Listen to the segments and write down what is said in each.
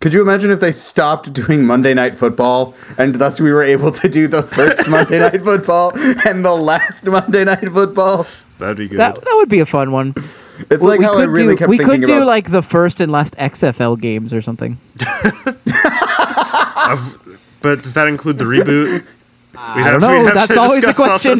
Could you imagine if they stopped doing Monday Night Football and thus we were able to do the first Monday Night Football and the last Monday Night Football? That'd be good. That that would be a fun one. It's We- like we how I could really do, kept we thinking could do about like the first and last XFL games or something. Of- but does that include the reboot? I don't know. That's always the question.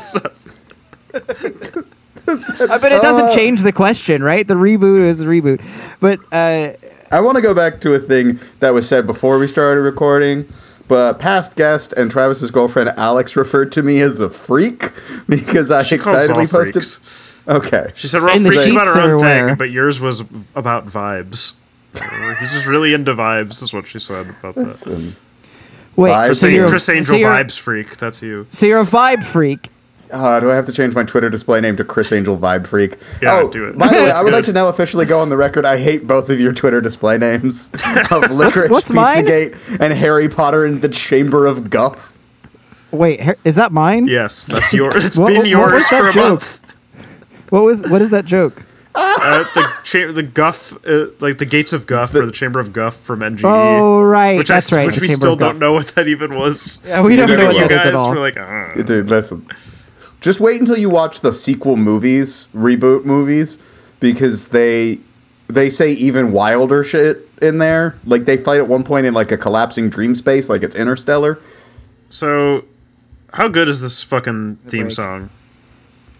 I bet it doesn't Uh, change the question, right? The reboot is the reboot. But uh, I want to go back to a thing that was said before we started recording. But past guest and Travis's girlfriend Alex referred to me as a freak because I She excitedly all posted. freaks. Okay, She said we're all In the freaks about sheets our own thing, but yours was about vibes. Uh, He's just really into vibes, is what she said about that. Wait, Vibes. so Chris- you're, Criss Angel so you're, vibes freak. That's you. So you're a vibe freak. Uh, do I have to change my Twitter display name to Criss Angel Vibe Freak? Yeah, oh, do it. By the way, I would like to now officially go on the record. I hate both of your Twitter display names of Licorice what's mine? Pizzagate and Harry Potter and the Chamber of Guff. Wait, is that mine? Yes, that's yours. It's What- been what- what yours was that for a joke? month. What was what is that joke? Uh, the cha- the Guff, uh, like the Gates of Guff, or the Chamber of Guff from NGE. Oh right, which that's I, right. Which we still don't know what that even was. Yeah, we don't know Even what you that is guys at all. were like, uh, Dude, listen. Just wait until you watch the sequel movies, reboot movies, because they they say even wilder shit in there. Like they fight at one point in like a collapsing dream space, like it's interstellar. so, how good is this fucking theme song?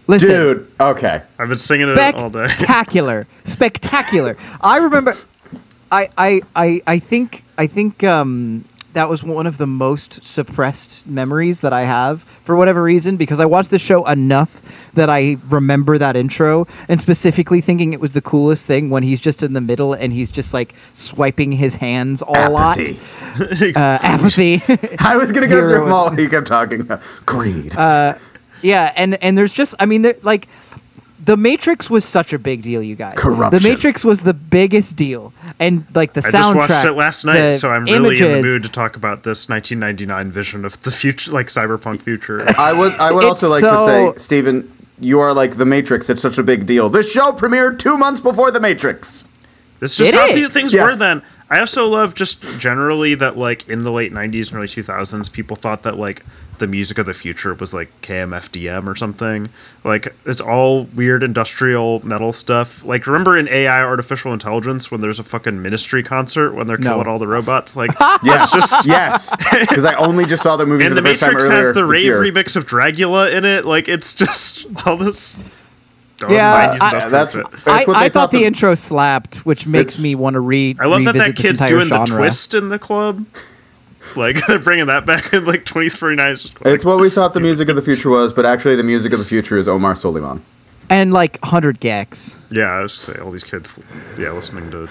Listen, Dude, okay. I've been singing it all day. spectacular, spectacular. I remember. I I I I think I think um, that was one of the most suppressed memories that I have for whatever reason because I watched the show enough that I remember that intro and specifically thinking it was the coolest thing when he's just in the middle and he's just like swiping his hands all Apathy. lot. Uh, apathy. I was gonna go through them all. He kept talking. Greed. Yeah, and and there's just I mean like the Matrix was such a big deal, you guys. Corruption. The Matrix was the biggest deal, and like the I soundtrack. just watched it last night, so I'm really in the mood to talk about this 1999 vision of the future, like cyberpunk future. I would I would also like to say, Stephen, you are like the Matrix. It's such a big deal. This show premiered two months before the Matrix. This is just how few things Yes. were then. I also love just generally that like in the late 90s and early 2000s, people thought that like the music of the future was like KMFDM or something. Like it's all weird industrial metal stuff. Like remember in AI artificial intelligence when there's a fucking ministry concert when they're No. killing all the robots? Like Yes, yes. Because I only just saw the movie and for the the, first time Matrix earlier has the rave year. remix of Dragula in it. Like it's just all this. dumb Yeah, I- that's- shit. That's I, what I they thought thought the, the- intro slapped, which makes me want to read. I love that that kid's doing genre. the twist in the club. Like they're bringing that back in like 2039. It's like, It's what we thought the music of the future was, but actually the music of the future is Omar Souleyman. and like hundred gecs. yeah, I was gonna say all these kids, yeah, listening to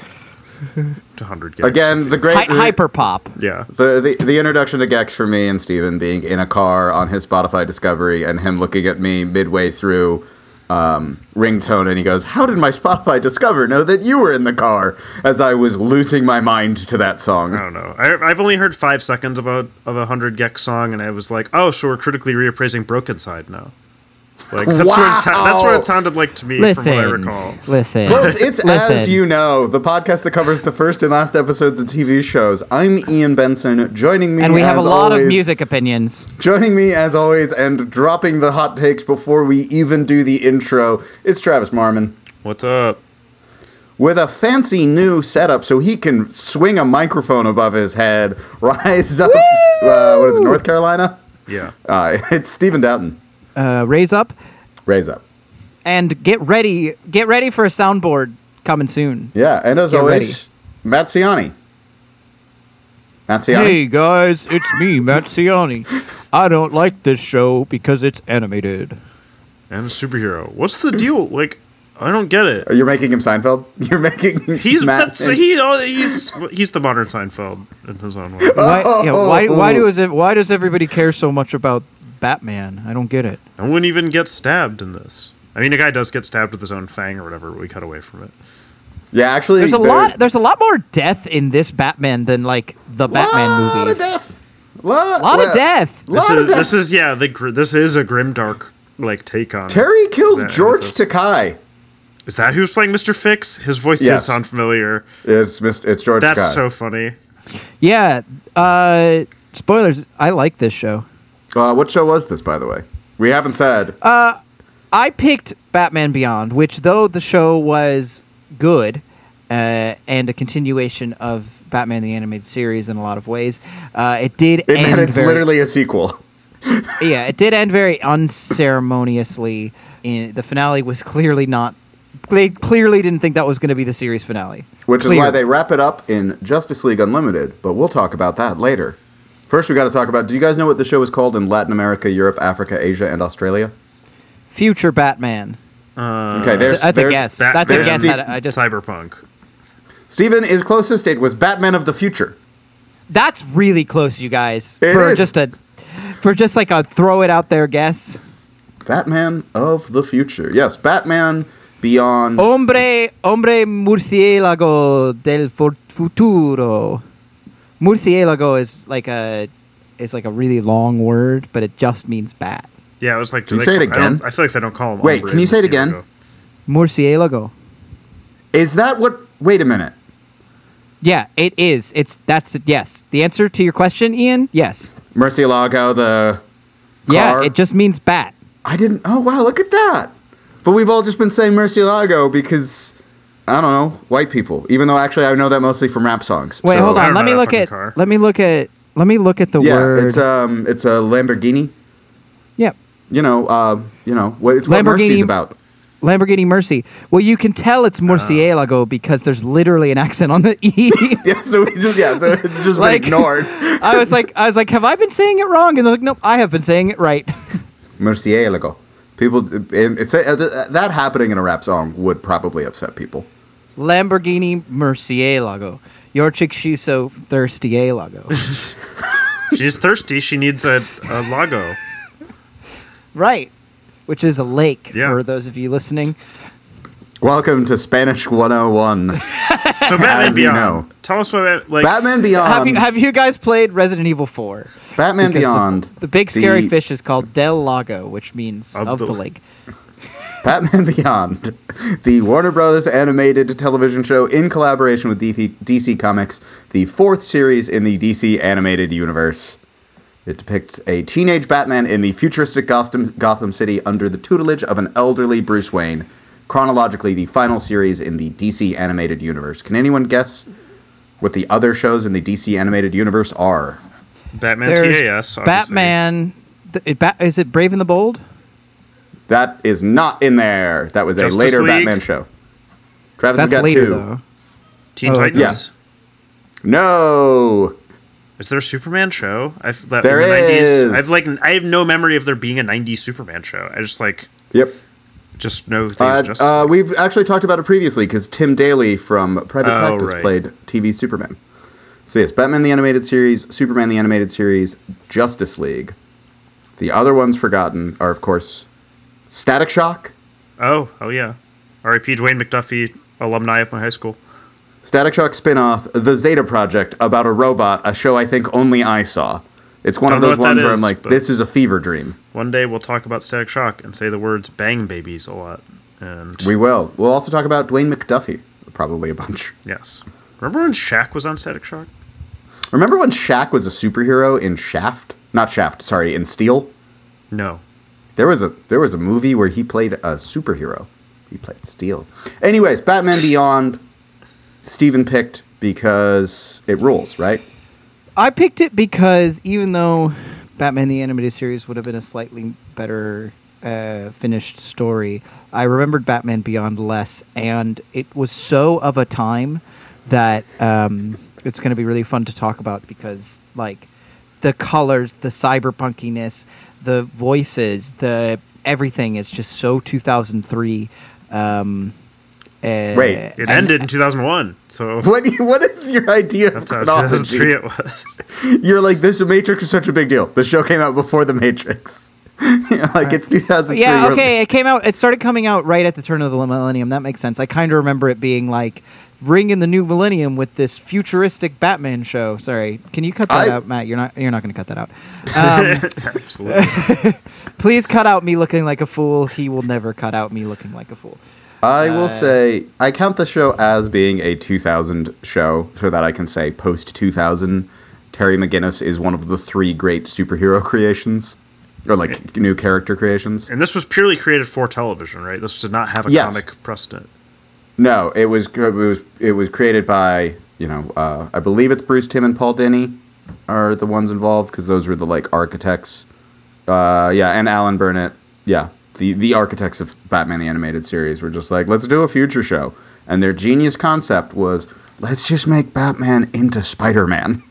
to hundred Again, the great Hi- hyper pop. yeah. the, the the introduction to Gecs for me and Steven being in a car on his Spotify Discovery and him looking at me midway through um, ringtone and he goes, "How did my Spotify Discover know that you were in the car?" As I was losing my mind to that song. I don't know. I, I've only heard five seconds of a of a hundred gecs song, and I was like, oh, so we're critically reappraising Brokencyde now. Like that's what it, that's what it sounded like to me Listen, from what I recall. listen, Folks, it's listen. as you know, the podcast that covers the first and last episodes of TV shows. I'm Ian Benson. Joining me, and we have a lot always- of music opinions. Joining me as always and dropping the hot takes before we even do the intro It's Travis Marmon. What's up? With a fancy new setup so he can swing a microphone above his head, rise up, uh, what is it, North Carolina? Yeah. Uh, it's Stephen Doughton. Uh, raise up Raise up. and get ready. Get ready for a soundboard coming soon. Yeah, and as Get always, Matt Ciani. Matt Ciani? Hey guys, it's me, Matt Ciani. I don't like this show because it's animated. And a superhero. What's the deal? Like, I don't get it. You're making him Seinfeld? You're making He's Matt that's, and- he oh, he's he's the modern Seinfeld in his own way. Why, yeah, why, why, Oh. do, why does everybody care so much about Batman? I don't get it. I wouldn't even get stabbed in this. I mean, a guy does get stabbed with his own fang or whatever. But we cut away from it. Yeah, actually, There's a lot. There's a lot more death in this Batman than like the Batman lot movies. Of death. Lot, A lot of death. This lot of is death. this is yeah. The gr- this is a grimdark like take on. Terry kills That- George Takei. Is that who's playing Mr. Fixx? His voice Yes. did sound familiar. It's Mr. It's George That's Takei. so funny. Yeah. Uh, spoilers. I like this show. Uh, what show was this, by the way? We haven't said. I picked Batman Beyond, which though the show was good uh, and a continuation of Batman the Animated Series in a lot of ways, uh, it did it, end it's very, literally a sequel. yeah, it did end very unceremoniously. In the finale was clearly not. They clearly didn't think that was going to be the series finale. Which is why they wrap it up in Justice League Unlimited, but we'll talk about that later. First, we got to talk about. Do you guys know what the show is called in Latin America, Europe, Africa, Asia, and Australia? Future Batman. Uh, Okay, there's- That's a guess. Bat- That's a guess. Steve- I, I just Cyberpunk. Stephen is closest. It was Batman of the Future. That's really close, you guys. It for is. just a for just like a throw it out there guess. Batman of the Future. Yes, Batman Beyond. Hombre, hombre murciélago del futuro. Murciélago is like a is like a really long word, but it just means bat. Yeah, it was like. do Can you say it call- I, don't- again? I feel like they don't call them. Wait, can you say it again? murciélago. Murciélago. Is that what? Wait a minute. Yeah, it is. It's that's yes. The answer to your question, Ian. Yes. Murcielago, the Car. Yeah, it just means bat. I didn't. Oh wow, look at that. But we've all just been saying Murcielago because I don't know white people. Even though actually I know that mostly from rap songs. Wait, So- hold on. Let me look at. car. Let me look at. Let me look at the yeah, word. it's um, it's a Lamborghini. Yep. You know, uh, you know what it's what Lamborghini- Mercy's about. Lamborghini Mercy. Well, you can tell it's Murciélago because there's literally an accent on the e. Yeah, so we just yeah, so it's just Like- been ignored. I was like, I was like, have I been saying it wrong? And they're like, nope, I have been saying it right. Murcielago. People, it's uh, th- that happening in a rap song would probably upset people. Lamborghini Murciélago. Your chick, she's so thirsty, a lago. She's thirsty. She needs a, a lago. right. Which is a lake Yeah. for those of you listening. Welcome to Spanish 101. So Batman As you Beyond. know. Tell us what like. Batman Beyond. have you have you guys played Resident Evil 4? Batman Because the- Beyond. The, big scary The- fish is called Del Lago, which means Of of, the the, lake. Lake. Batman Beyond, the Warner Brothers animated television show in collaboration with DC, DC Comics, the fourth series in the DC animated universe. It depicts a teenage Batman in the futuristic Gotham, Gotham City under the tutelage of an elderly Bruce Wayne. Chronologically, the final series in the DC animated universe. Can anyone guess what the other shows in the DC animated universe are? Batman There's TAS. obviously. Batman. th- it ba- is it Brave and the Bold? That is not in there. That was a later League? Batman show. Travis has That's got later two. though. Teen Oh, Titans. yeah. No. Is there a Superman show? I've that There in the 90s. I've like I have no memory of there being a 90s Superman show. I just like Yep. just no. Uh, uh, we've actually talked about it previously because Tim Daly from Private Oh, Practice right. played TV Superman. So yes, Batman the animated series, Superman the animated series, Justice League. The other ones forgotten are of course Static Shock. oh oh yeah. R.I.P. Dwayne McDuffie, alumni of my high school. Static Shock spin-off, The Zeta Project, about a robot, a show I think only I saw. It's one Don't of those ones where I'm like, this is a fever dream. One day we'll talk about Static Shock and say the words "bang babies" a lot. And We will. We'll also talk about Dwayne McDuffie, probably a bunch. yes, remember when Shaq was on Static Shock? Remember when Shaq was a superhero in Shaft? Not Shaft, sorry, in Steel? No. There was a there was a movie where he played a superhero. He played Steel. Anyways, Batman Beyond, Steven picked because it rules, right? I picked it because even though Batman the Animated Series would have been a slightly better uh, finished story, I remembered Batman Beyond less, and it was so of a time that um, it's going to be really fun to talk about because, like, the colors, the cyberpunkiness, the voices, the everything is just so 2003. Um, uh, Wait, It and- ended in 2001, so What what is your idea of that's how chronology? 2003 it was. You're like this. The Matrix is such a big deal. The show came out before the Matrix. You're like it's 2003. Yeah, We're- okay. It came out. It started coming out right at the turn of the millennium. That makes sense. I kind of remember it being like ring in the new millennium with this futuristic Batman show. Sorry, can you cut that I- out, Matt? You're not. You're not going to cut that out. Um, Absolutely. please cut out me looking like a fool. He will never cut out me looking like a fool. I will Uh, say I count the show as being a 2000 show, so that I can say post 2000. Terry McGinnis is one of the three great superhero creations, or like new character creations. And this was purely created for television, right? This did not have a Yes. comic precedent. No, it was it was it was created by you know uh, I believe it's Bruce Timm and Paul Dini are the ones involved because those were the like architects. Uh, yeah, and Alan Burnett. Yeah, the the architects of Batman the animated series were just like let's do a future show, and their genius concept was let's just make Batman into Spider Man.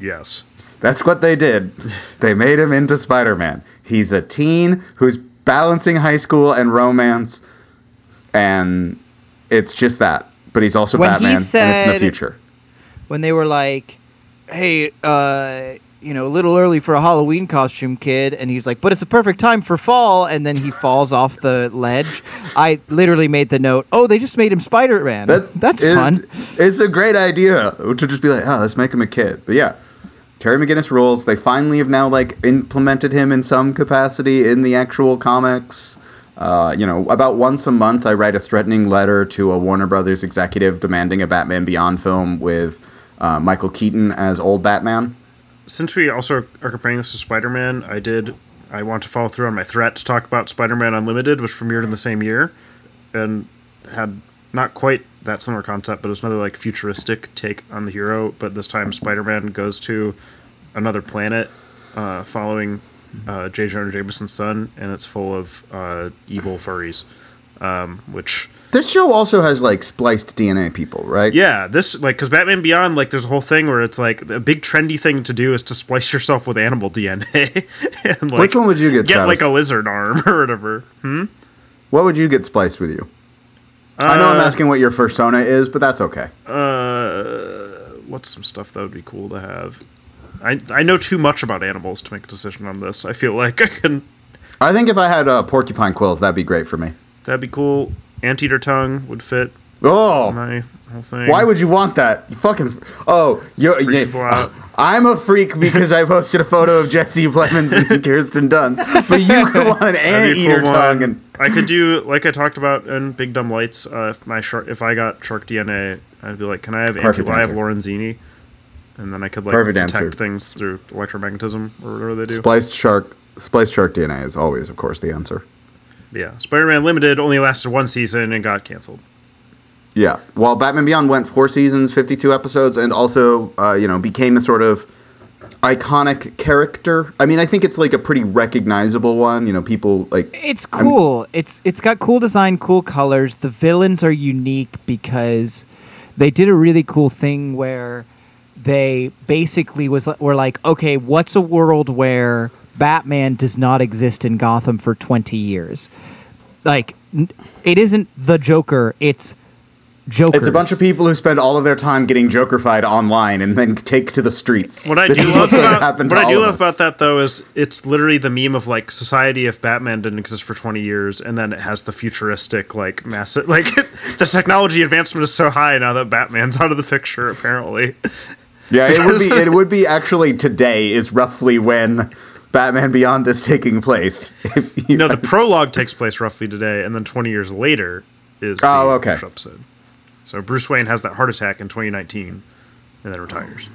Yes. That's what they did. They made him into Spider Man. He's a teen who's balancing high school and romance, and it's just that. But he's also When he Batman, and it's in the future. when they were like, "Hey, uh, you know, a little early for a Halloween costume, kid," and he's like, "But it's a perfect time for fall," and then he falls off the ledge. I literally made the note, "Oh, they just made him Spider Man. That's it- fun." It's a great idea to just be like, oh, let's make him a kid. But yeah, Terry McGinnis rules. They finally have now like implemented him in some capacity in the actual comics. Uh, you know, about once a month, I write a threatening letter to a Warner Brothers executive demanding a Batman Beyond film with uh, Michael Keaton as old Batman. Since we also are comparing this to Spider Man, I did. I want to follow through on my threat to talk about Spider Man Unlimited, which premiered in the same year, and had not quite that similar concept, but it was another like futuristic take on the hero. But this time, Spider Man goes to another planet, uh, following uh, J. Jonah Jameson's son, and it's full of uh, evil furries, um, which This show also has like spliced DNA people, right? Yeah, this like because Batman Beyond, like, there's a whole thing where it's like a big trendy thing to do is to splice yourself with animal DNA, and like Which one would you get? get Travis? like a lizard arm or whatever. Hmm. What would you get spliced with you? I know I'm Uh, asking what your persona is, but that's okay. Uh, what's some stuff that would be cool to have? I I know too much about animals to make a decision on this. I feel like I can. I think if I had uh, porcupine quills, that'd be great for me. That'd be cool. Anteater tongue would fit Oh, my whole thing. why would you want that? You fucking. Oh, you. Freak you people out. I'm a freak because I posted a photo of Jesse Plemons and Kirsten Dunst, but you could want an That'd be a anteater cool tongue one. and. I could do like I talked about in Big Dumb Lights. Uh, if my shark, if I got shark DNA, I'd be like, can I have anti- Perfect I have. Lorenzini, and then I could like Perfect detect answer. things through electromagnetism or whatever they do. Spliced shark, spliced shark DNA is always, of course, the answer. yeah, Spider-Man Limited only lasted one season and got canceled. Yeah. While Batman Beyond went four seasons, 52 episodes, and also, uh, you know, became a sort of iconic character. I mean, I think it's like a pretty recognizable one. You know, people like. It's cool. it's it's got cool design, cool colors. The villains are unique because they did a really cool thing where they basically was were like, okay, what's a world where Batman does not exist in Gotham for 20 years? Like it isn't the Joker, it's Joker. It's a bunch of people who spend all of their time getting Jokerfied online and then take to the streets. What I do love about what I do love about that though is it's literally the meme of like society if Batman didn't exist for twenty years, and then it has the futuristic like massive like the technology advancement is so high now that Batman's out of the picture apparently. Yeah, it would be. It would be actually today is roughly when Batman Beyond is taking place. You, No, the prologue takes place roughly today, and then 20 years later is the Oh, okay. first episode. So Bruce Wayne has that heart attack in 2019, and then retires.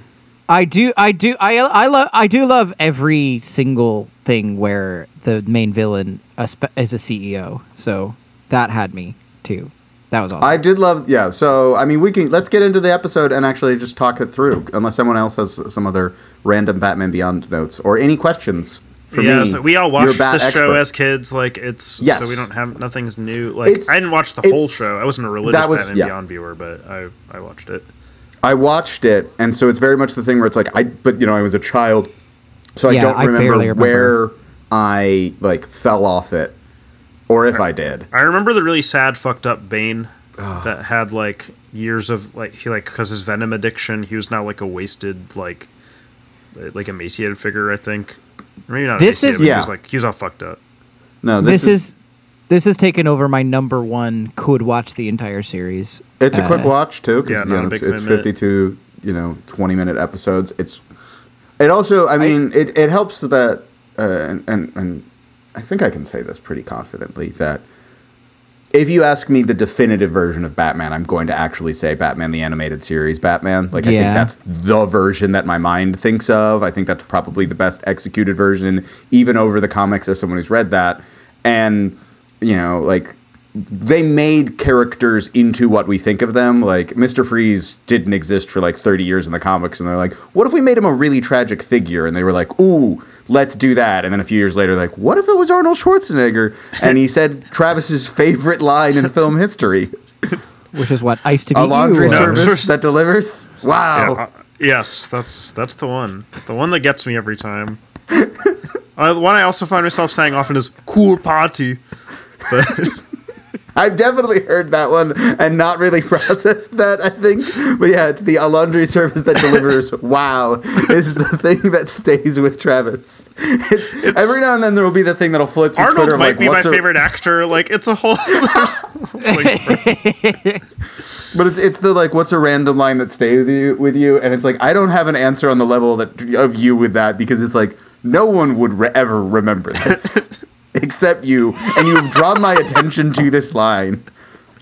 I do, I do, I, I love, I do love every single thing where the main villain uh, is a CEO. So that had me too. That was awesome. I did love. Yeah. So I mean, we can let's get into the episode and actually just talk it through. Unless someone else has some other random Batman Beyond notes or any questions for yeah, me. so we all watched Bat this show as kids. Like it's Yes. so we don't have nothing's new. Like It's- I didn't watch the whole show. I wasn't a religious that was- Batman yeah. Beyond viewer, but I I watched it. I watched it, and so it's very much the thing where it's like I, but you know, I was a child, so I don't I remember, barely remember. where I like fell off it, or if I did. I remember the really sad, fucked up Bane that had like years of like he like because his venom addiction, he was now like a wasted like like emaciated figure. I think maybe not. This emaciated, is- but he Yeah. was like he was all fucked up. No, this, is, this has taken over my number one. Could watch the entire series. It's a quick Uh, watch too, because Yeah, you know, it's, it's fifty-two, you know, twenty-minute episodes. It's it also, I mean, it, it helps that, uh, and, and and I think I can say this pretty confidently that if you ask me the definitive version of Batman, I'm going to actually say Batman the animated series Batman. Like I think that's the version that my mind thinks of. I think that's probably the best executed version, even over the comics as someone who's read that. And you know, like they made characters into what we think of them. Like Mr. Freeze didn't exist for like 30 years in the comics, and they're like, what if we made him a really tragic figure? And they were like, ooh, let's do that. And then a few years later, like, what if it was Arnold Schwarzenegger? And he said Travis's favorite line in film history: Which is what Ice to Be "A laundry You. or- service that delivers." Wow. Yeah, uh, yes, that's that's the one. The one that gets me every time. uh, the one I also find myself saying often is "cool party," but I've definitely heard that one and not really processed that, I think. But yeah, it's the a laundry service that delivers wow is the thing that stays with Travis. It's, every now and then there will be the thing that'll flip through Arnold Twitter. might like, be my a- favorite actor. Like it's a whole. like, But it's it's the like what's a random line that stays with you with you, and it's like I don't have an answer on the level that of you with that because it's like no one would re- ever remember this except you, and you've drawn my attention to this line,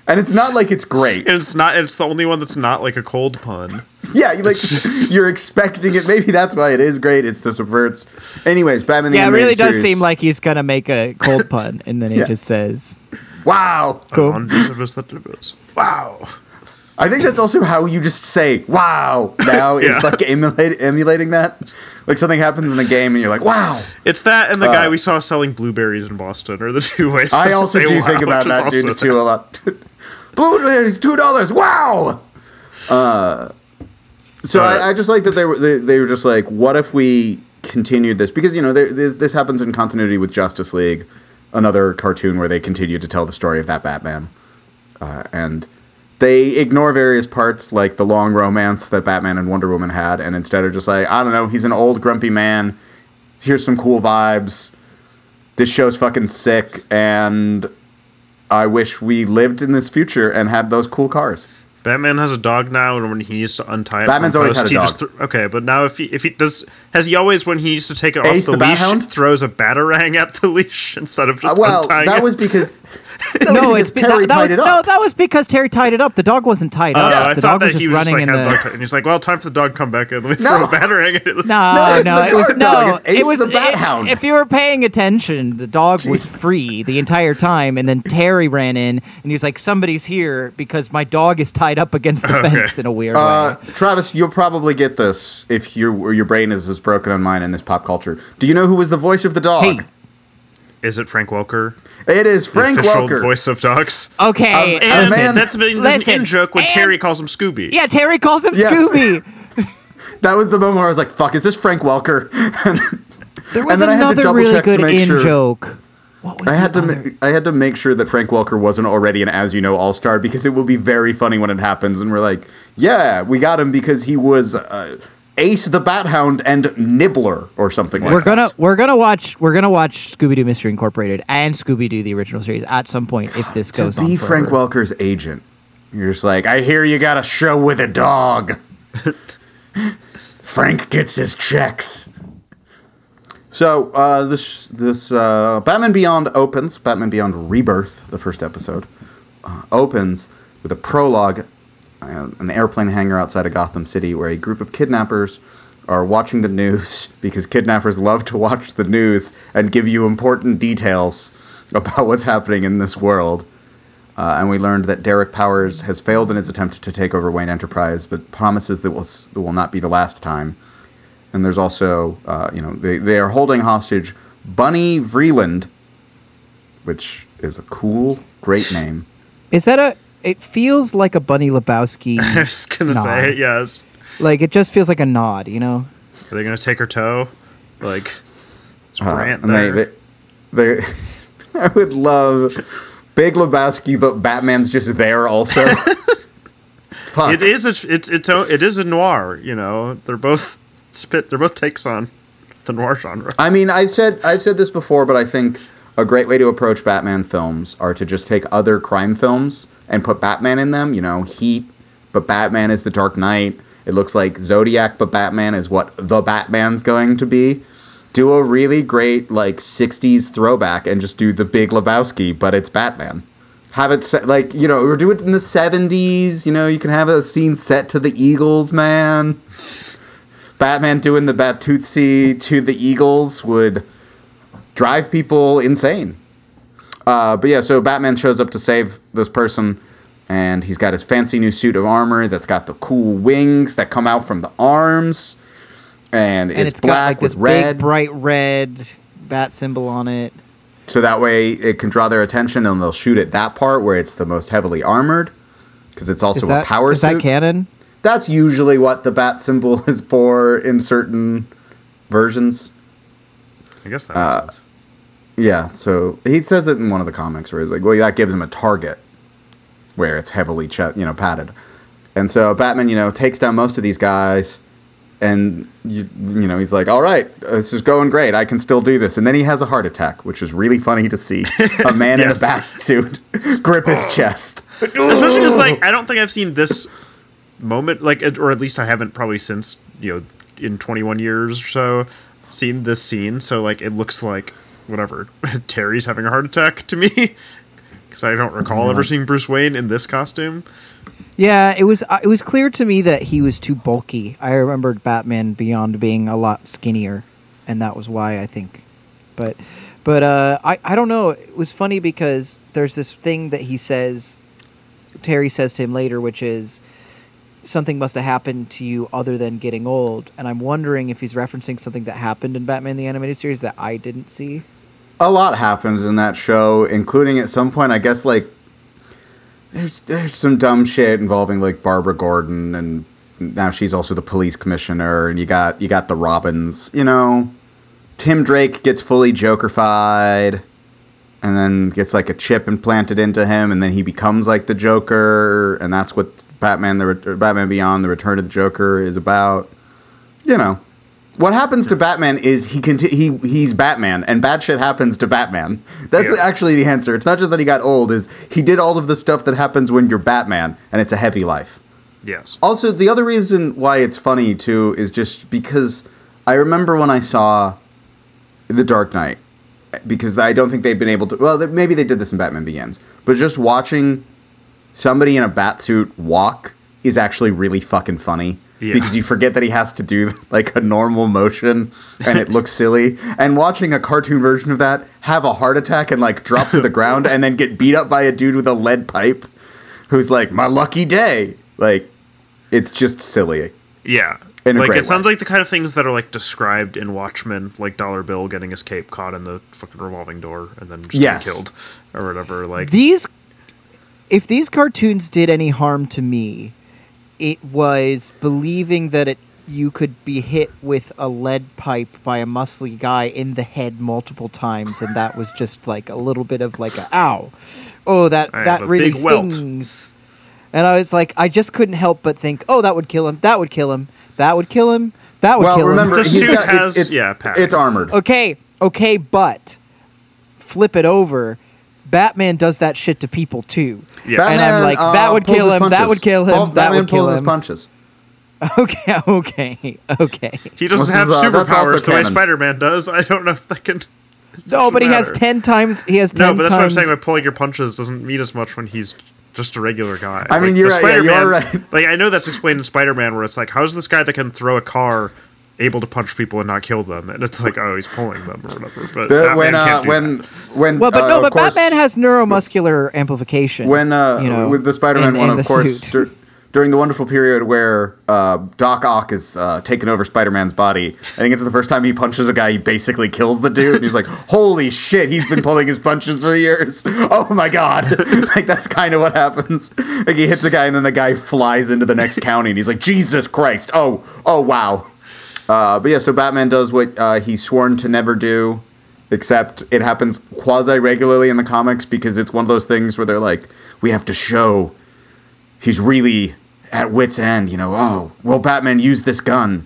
and it's not like it's great. it's not. It's the only one that's not like a cold pun. Yeah, you like you're expecting it. Maybe that's why it is great. It's the subverts. Anyways, Batman. the Yeah, it really does Series. seem like he's gonna make a cold pun, and then he Yeah. just says, wow. "Cool." On service that delivers. Wow. I think that's also how you just say "wow." Now Yeah. it's like emulate, emulating that. Like something happens in a game and you're like "wow." It's that and the guy Uh, we saw selling blueberries in Boston are the two ways. I also do wow, think about that dude too a lot. Blueberries, two dollars. Wow. Uh, so Uh, I, I just like that they were they, they were just like, what if we continued this? Because you know this happens in continuity with Justice League, another cartoon where they continue to tell the story of that Batman, uh, and they ignore various parts like the long romance that Batman and Wonder Woman had, and instead are just like, I don't know, he's an old grumpy man. Here's some cool vibes. This show's fucking sick, and I wish we lived in this future and had those cool cars. Batman has a dog now, and when he needs to untie it, Batman's always post, had a dog. thr- okay, but now if he if he does, has he always when he needs to take it Ace off the, the leash, throws a batarang at the leash instead of Uh, just well, untying that it? was because No, it's Terry that, that tied was, it no, that was because Terry tied it up. The dog wasn't tied Oh, up. I the thought dog that was just he was just like in had the. and he's like, "Well, time for the dog to come back in. Let me throw No. a batarang at it." Let's- No, No, no, it was no. dog. It's Ace it was the Bat Hound. If you were paying attention, the dog was free the entire time, and then Terry ran in and he's like, "Somebody's here because my dog is tied up against the Okay. fence in a weird Uh, way." Travis, you'll probably get this if your your brain is as broken on mine in this pop culture. Do you know who was the voice of the dog? Hey, Is it Frank Welker? It is The Frank official Welker. voice of dogs. okay, Um, And man- that's been that's an listen, in joke when and- Terry calls him Scooby. Yeah, Terry calls him Yes. Scooby. That was the moment where I was like, "Fuck, is this Frank Welker?" There was then I had to another really good make in sure- joke. What was I the had to ma- I had to make sure that Frank Welker wasn't already an as you know all star because it will be very funny when it happens and we're like, yeah, we got him because he was uh, Ace the Bat Hound and Nibbler or something like we're that. gonna we're gonna watch we're gonna watch Scooby Doo Mystery Incorporated and Scooby Doo the original series at some point if this to goes on. be Frank. Welker's agent. You're just like, I hear you got a show with a dog. Frank gets his checks. So uh, this this uh, Batman Beyond opens. Batman Beyond Rebirth, the first episode, uh, opens with a prologue, an airplane hangar outside of Gotham City, where a group of kidnappers are watching the news because kidnappers love to watch the news and give you important details about what's happening in this world. Uh, and we learned that Derek Powers has failed in his attempt to take over Wayne Enterprise, but promises that will, will not be the last time. And there's also, uh, you know, they, they are holding hostage Bunny Vreeland, which is a cool, great name. Is that a? It feels like a Bunny Lebowski. I was gonna nod. say it. Yes. Like it just feels like a nod, you know. Are they gonna take her toe? Like, is Uh, Brandt and they, there? they, they, I would love Big Lebowski, but Batman's just there also. Fuck. It is a it's it's a, it is a noir. You know, they're both spit. They're both takes on the noir genre. I mean, I've said I've said this before, but I think a great way to approach Batman films are to just take other crime films and put Batman in them. You know, Heat, but Batman is the Dark Knight. It looks like Zodiac, but Batman is what the Batman's going to be. Do a really great like '60s throwback and just do the Big Lebowski, but it's Batman. have it set like you know or do it in the 70s you know you can have a scene set to the eagles man batman doing the batusi to the eagles would drive people insane uh, but yeah so batman shows up to save this person and he's got his fancy new suit of armor that's got the cool wings that come out from the arms and, and it's, it's got black like this with red big bright red bat symbol on it. so that way it can draw their attention and they'll shoot at that part where it's the most heavily armored because it's also that, a power is suit. that canon? That's usually what the bat symbol is for in certain versions. I guess that makes Uh, sense. Yeah, so he says it in one of the comics where he's like, "Well, that gives him a target where it's heavily, ch- you know, padded." And so Batman, you know, takes down most of these guys, and you, you know, he's like, "All right, this is going great. I can still do this." And then he has a heart attack, which is really funny to see a man in a Yes. bat suit grip his oh. chest. Especially because like oh. I don't think I've seen this moment like, or at least I haven't probably since you know in 21 years or so seen this scene. So like it looks like whatever Terry's having a heart attack to me because I don't recall ever seeing Bruce Wayne in this costume. Yeah, it was. Uh, it was clear to me that he was too bulky. I remembered Batman Beyond being a lot skinnier, and that was why I think. But, but uh, I I don't know. It was funny because there's this thing that he says. Terry says to him later, which is something must have happened to you other than getting old, and I'm wondering if he's referencing something that happened in Batman the Animated Series that I didn't see. A lot happens in that show, including at some point, I guess, like there's there's some dumb shit involving like Barbara Gordon, and now she's also the police commissioner, and you got you got the Robins, you know. Tim Drake gets fully Jokerfied, and then gets like a chip implanted into him, and then he becomes like the Joker, and that's what Batman the Re- Batman Beyond the Return of the Joker is about. You know, what happens to Batman is he conti- he he's Batman, and bad shit happens to Batman. That's Yeah. actually the answer. It's not just that he got old; is he did all of the stuff that happens when you're Batman, and it's a heavy life. Yes. Also, the other reason why it's funny too is just because I remember when I saw The Dark Knight, because I don't think they've been able to. Well, maybe they did this in Batman Begins, but just watching somebody in a bat suit walk is actually really fucking funny. Yeah. Because you forget that he has to do like a normal motion and it looks silly. And watching a cartoon version of that have a heart attack and like drop to the ground and then get beat up by a dude with a lead pipe who's like, my lucky day. Like, it's just silly. Yeah. In like great it sounds like the kind of things that are like described in Watchmen, like Dollar Bill getting his cape caught in the fucking revolving door and then just Yes. killed or whatever. Like these if these cartoons did any harm to me it was believing that it you could be hit with a lead pipe by a muscly guy in the head multiple times and that was just like a little bit of like a ow. Oh that I that really big welt. stings. And i was like i just couldn't help but think oh that would kill him. That would kill him. That would kill him. That would well, kill remember, him The he's suit got, has- it's, it's, yeah, padding. it's armored. okay okay but flip it over batman does that shit to people too yeah. And I'm like, that would pulls kill his him, that would kill him, Paul- that Batman would kill pulls his him. punches. Okay, okay, okay. he doesn't This have is, uh, superpowers the way. Spider Man does. I don't know if that can No, but he has ten times. He has ten No, but that's what I'm saying. By pulling your punches doesn't mean as much when he's just a regular guy. I mean, Like, you're the right, yeah, you Spider-Man- are right. Like I know that's explained in Spider-Man, where it's like, how's this guy that can throw a car able to punch people and not kill them? And it's like, oh, he's pulling them or whatever. But The- Batman when uh, can't do when that. when well, but uh, no, but course, Batman has neuromuscular amplification. when uh, you know, with the Spider-Man in- one, in of course, dur- during the wonderful period where uh, Doc Ock is uh, taking over Spider-Man's body, I think it's the first time he punches a guy, he basically kills the dude. And he's like, "Holy shit, he's been pulling his punches for years! Oh my god!" like that's kind of what happens. Like he hits a guy, and then the guy flies into the next county, and he's like, "Jesus Christ! Oh, oh wow!" Uh, but yeah, so Batman does what uh, he's sworn to never do, except it happens quasi regularly in the comics because it's one of those things where they're like, we have to show he's really at wit's end. You know, oh, well, Batman used this gun.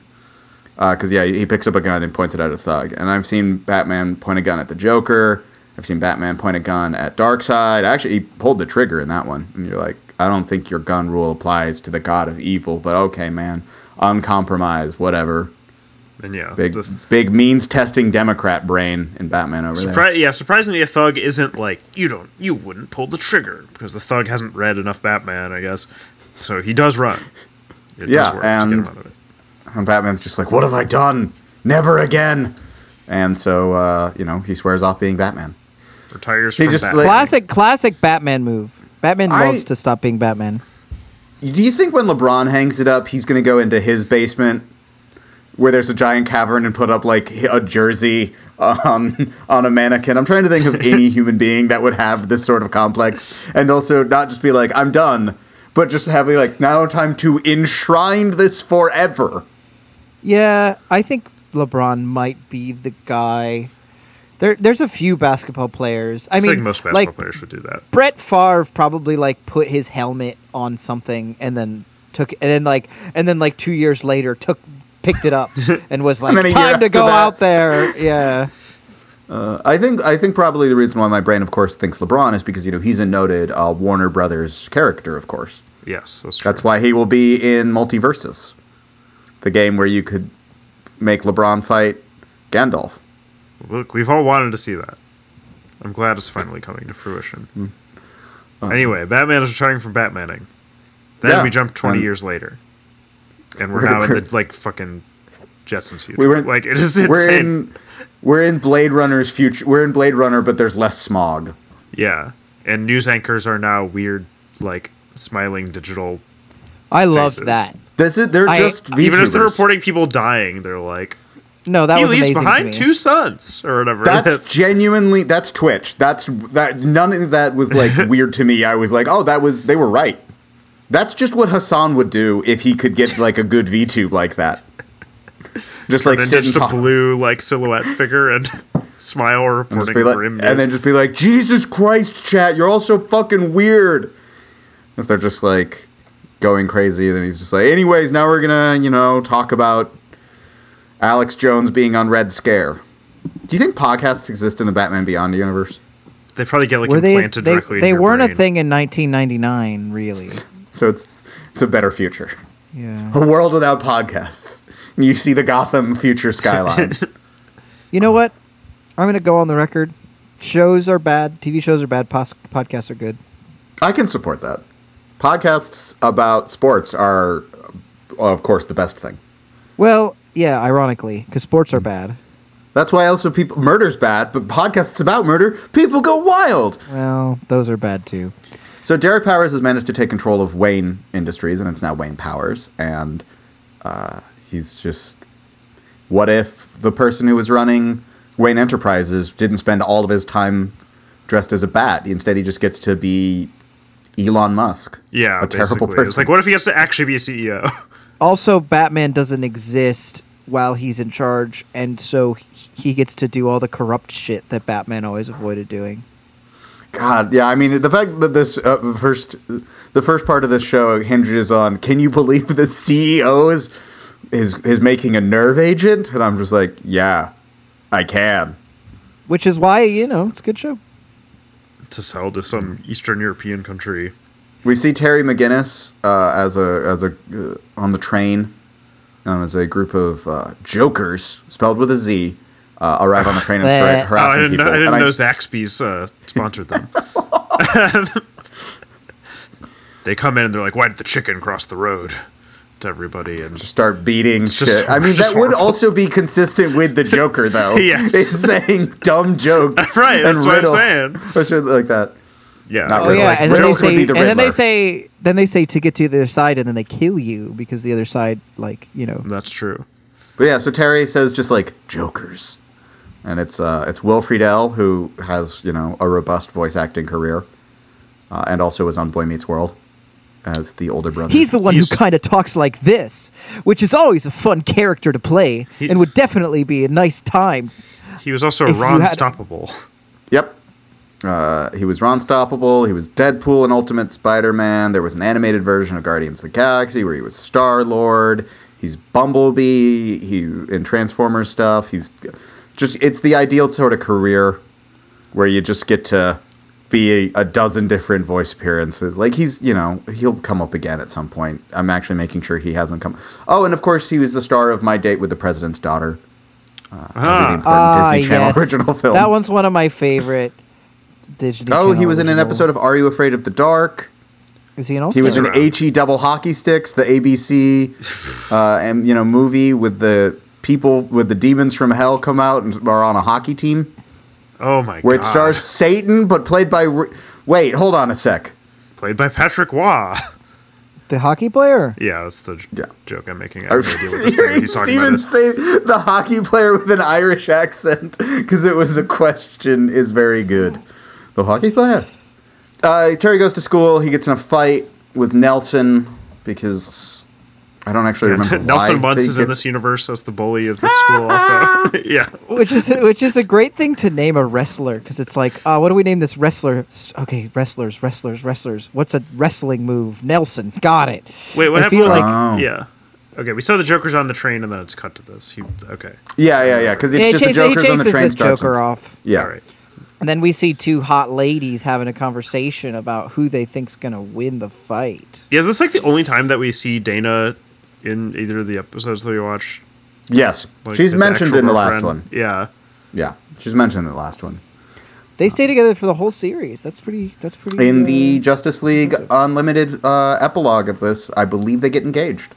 Because, yeah, he picks up a gun and points it at a thug. And I've seen Batman point a gun at the Joker. I've seen Batman point a gun at Darkseid. Actually, he pulled the trigger in that one. And you're like, I don't think your gun rule applies to the god of evil, but okay, man. Uncompromised, whatever. And yeah, Big, the- big means testing Democrat brain in Batman over there. Yeah, surprisingly, a thug isn't like you don't, you wouldn't pull the trigger because the thug hasn't read enough Batman, I guess. So he does run. It Yeah, does work to get and- him out of it. And Batman's just like, "What have I done? Never again." And so, uh, you know, he swears off being Batman. retires He from just, Batman. Classic, classic Batman move. Batman I- loves to stop being Batman. Do you think when LeBron hangs it up, he's going to go into his basement where there's a giant cavern and put up like a jersey on um, on a mannequin? I'm trying to think of any human being that would have this sort of complex, and also not just be like, "I'm done," but just having like, "Now time to enshrine this forever." Yeah, I think LeBron might be the guy. There, there's a few basketball players. I, I mean, think most basketball like players would do that. Brett Favre probably like put his helmet on something and then took and then like and then like two years later took picked it up and was like then a year time to go that- out there. Yeah, Uh, I think I think probably the reason why my brain, of course, thinks LeBron is because you know he's a noted uh, Warner Brothers character, of course. Yes, that's true. That's why he will be in MultiVersus, the game where you could make LeBron fight Gandalf. Look, we've all wanted to see that. I'm glad it's finally coming to fruition. Uh, Anyway, Batman is retiring from Batmaning. Then Yeah, we jump 20 and- years later. And we're We're- now in we're- the, like, fucking Jetsons future. We were in- like, it is insane. We're in we're in Blade Runner's future. We're in Blade Runner, but there's less smog. Yeah. And news anchors are now weird, like, smiling digital. I loved Faces. that. This is they're I- just Even if they're reporting people dying, they're like, No, that he was leaves amazing behind to me. two sons, or whatever. That's genuinely that's Twitch. That's that. None of that was like weird to me. I was like, oh, that was they were right. That's just what Hasan would do if he could get like a good VTube like that. Just like and then sit and just a blue, like, silhouette figure and smile and, reporting just be like- grim and then just be like, Jesus Christ, chat, you're all so fucking weird. As they're just like going crazy, and then he's just like, anyways, now we're gonna, you know, talk about Alex Jones being on Red Scare. Do you think podcasts exist in the Batman Beyond universe? They probably get, like, Were they? implanted They, directly they in your weren't a thing in 1999, really. So it's it's a better future. Yeah. A world without podcasts. And you see the Gotham future skyline. You know what? I'm gonna go on the record. Shows are bad. TV shows are bad. Pos- podcasts are good. I can support that. Podcasts about sports are, of course, the best thing. Well, yeah. Ironically, because sports are bad. That's why also people murder's bad, but podcasts about murder, people go wild. Well, those are bad too. So Derek Powers has managed to take control of Wayne Industries, and it's now Wayne Powers. And uh, he's just, what if the person who was running Wayne Enterprises didn't spend all of his time dressed as a bat? Instead, he just gets to be Elon Musk. Yeah, a terrible basically. person. It's like, what if he has to actually be a CEO? Also, Batman doesn't exist while he's in charge, and so he gets to do all the corrupt shit that Batman always avoided doing. God, yeah. I mean, the fact that this uh, first, the first part of this show hinges on, can you believe the CEO is is is making a nerve agent? And I'm just like, yeah, I can. Which is why you know it's a good show. to sell to some Eastern European country. We see Terry McGinnis uh, as a as a uh, on the train, um, as a group of uh, jokers spelled with a Z uh, arrive on the train and start Bleh. Oh, I didn't, know, people. I didn't And know Zaxby's uh, sponsored them. they come in and they're like, "Why did the chicken cross the road?" To everybody, and just start beating It's just shit. I mean, just that would horrible. also be consistent with the Joker, though. Yes. It's saying dumb jokes. right, and that's what I'm riddle. saying. Or shit like that. Yeah, Not Oh really. yeah, and then they Joker would say, be the and then they say, then they say to get to the other side, and then they kill you because the other side, like you know, that's true. But yeah, so Terry says just like jokers, and it's uh, it's Will Friedle who has you know a robust voice acting career, uh, and also is on Boy Meets World as the older brother. he's the one He's- who kind of talks like this, which is always a fun character to play, and would definitely be a nice time. He was also If you Ron had- Stoppable. Yep. Uh, he was Ron Stoppable. He was Deadpool and Ultimate Spider-Man. There was an animated version of Guardians of the Galaxy where he was Star Lord. He's Bumblebee. He in Transformers stuff. He's just it's the ideal sort of career where you just get to be a, a dozen different voice appearances. Like he's, you know, he'll come up again at some point. I'm actually making sure he hasn't come. Oh, and of course, he was the star of My Date with the President's Daughter. Uh, a really Ah. important Ah, Disney Channel yes. original film. That one's one of my favorite. Disney oh, he Channel was in an episode of Are You Afraid of the Dark? Is he an all He was in Around. HE Double Hockey Sticks, the ABC, uh, and you know movie with the people with the demons from hell come out and are on a hockey team Oh my where god. it stars Satan, but played by. Wait, hold on a sec. Played by Patrick Waugh. the hockey player. yeah, that's the Yeah. joke I'm making. I Are have no idea what this thing he's talking about Steven say the hockey player with an Irish accent because it was a question is very good. The hockey player. Uh, Terry goes to school. He gets in a fight with Nelson because I don't actually remember Nelson why Muntz they is in this universe as the bully of the school. Also, yeah. which is which is a great thing to name a wrestler because it's like, uh, what do we name this wrestler? Okay, wrestlers, wrestlers, wrestlers. What's a wrestling move? Nelson, got it. Wait, what I happened? feel like- Oh. yeah. Okay, we saw the Joker's on the train, and then it's cut to this. He, okay. Yeah, yeah, yeah. Because it's Yeah, just the chases, he Joker's on the chases train. the Joker him. off, Yeah. All right. and then we see two hot ladies having a conversation about who they think's gonna win the fight. Yeah, is this like the only time that we see Dana in either of the episodes that we watch? Yes, Like, she's mentioned in the last girlfriend? one. Yeah. Yeah, she's mentioned in the last one. They stay together for the whole series. That's pretty. That's pretty. In uh, the Justice League impressive. Unlimited uh, epilogue of this, I believe they get engaged.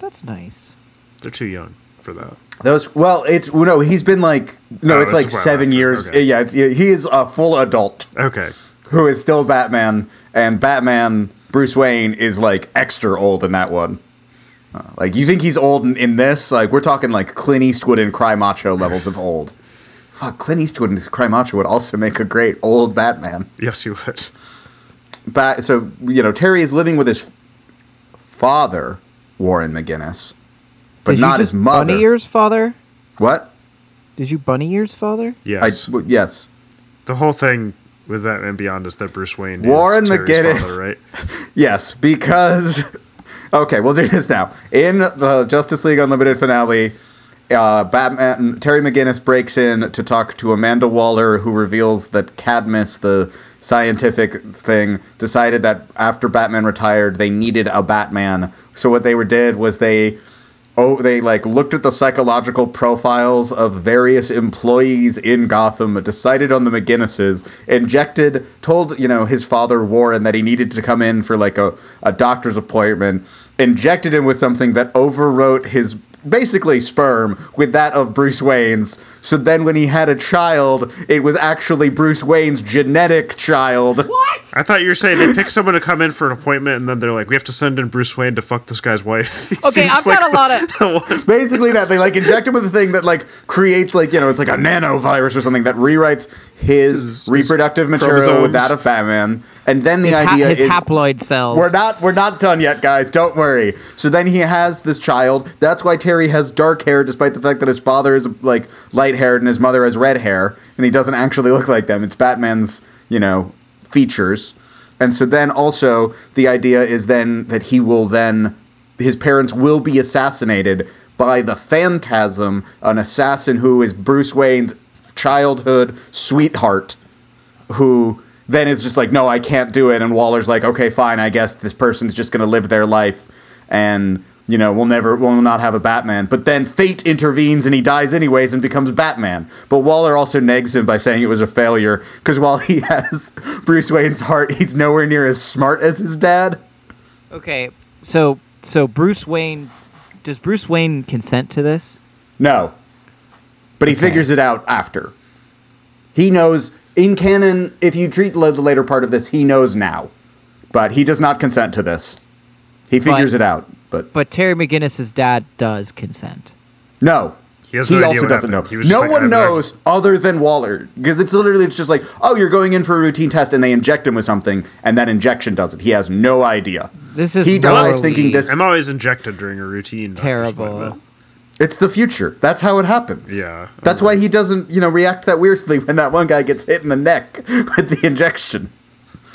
that's nice. They're too young for that. Those well, it's no, he's been like no, Oh, it's it's like well seven after, years. okay. Yeah, it's, he is a full adult Okay. who is still Batman, and Batman Bruce Wayne is like extra old in that one. Uh, like you think he's old in, in this? Like we're talking like Clint Eastwood and Cry Macho levels of old. Fuck, Clint Eastwood and Cry Macho would also make a great old Batman. Yes, you would. Bat, so you know Terry is living with his father, Warren McGinnis, but Did not his mother. Bunny ears father. What? Did you bunny ears father? Yes. I, w- yes. the whole thing with Batman Beyond is that Bruce Wayne Warren is Terry's McGinnis. father, right? Yes, because okay, we'll do this now. In the Justice League Unlimited finale, uh, Batman Terry McGinnis breaks in to talk to Amanda Waller, who reveals that Cadmus, the scientific thing, decided that after Batman retired, they needed a Batman. So what they were did was they oh they like looked at the psychological profiles of various employees in Gotham, decided on the McGinnises, injected, told you know his father Warren that he needed to come in for like a, a doctor's appointment, injected him with something that overwrote his basically sperm with that of Bruce Wayne's. So then when he had a child, it was actually Bruce Wayne's genetic child. What? I thought you were saying they pick someone to come in for an appointment, and then they're like, "We have to send in Bruce Wayne to fuck this guy's wife." He Okay, I've like got a lot of. Basically, that they like inject him with a thing that like creates like you know it's like a nanovirus or something that rewrites his, His- reproductive his material with that chromosomes. of Batman, and then the his, ha- idea his is haploid cells. we're not we're not done yet, guys. Don't worry. So then he has this child. That's why Terry has dark hair, despite the fact that his father is like light haired and his mother has red hair, and he doesn't actually look like them. It's Batman's you know features. And so then also the idea is then that he will then his parents will be assassinated by the Phantasm, an assassin who is Bruce Wayne's childhood sweetheart who then is just like, no, I can't do it. And Waller's like, okay, fine, I guess this person's just going to live their life, and you know, we'll never, we'll not have a Batman. But then fate intervenes, and he dies anyways and becomes Batman. But Waller also negs him by saying it was a failure because while he has Bruce Wayne's heart, he's nowhere near as smart as his dad. Okay, so so Bruce Wayne, does Bruce Wayne consent to this? No, but he Okay. figures it out after. He knows in canon. If you treat the later part of this, he knows now, but he does not consent to this. He figures But- it out, but But Terry McGinnis's dad does consent. no. He has He no idea also doesn't happened. know. He No one "I'm knows other than Waller because it's literally it's just like, oh, you're going in for a routine test, and they inject him with something, and that injection does it. He has no idea. This is He dies thinking this- I'm always injected during a routine. doctor's terrible. Appointment. It's the future. That's how it happens. Yeah. That's why he doesn't, you know, react that weirdly when that one guy gets hit in the neck with the injection.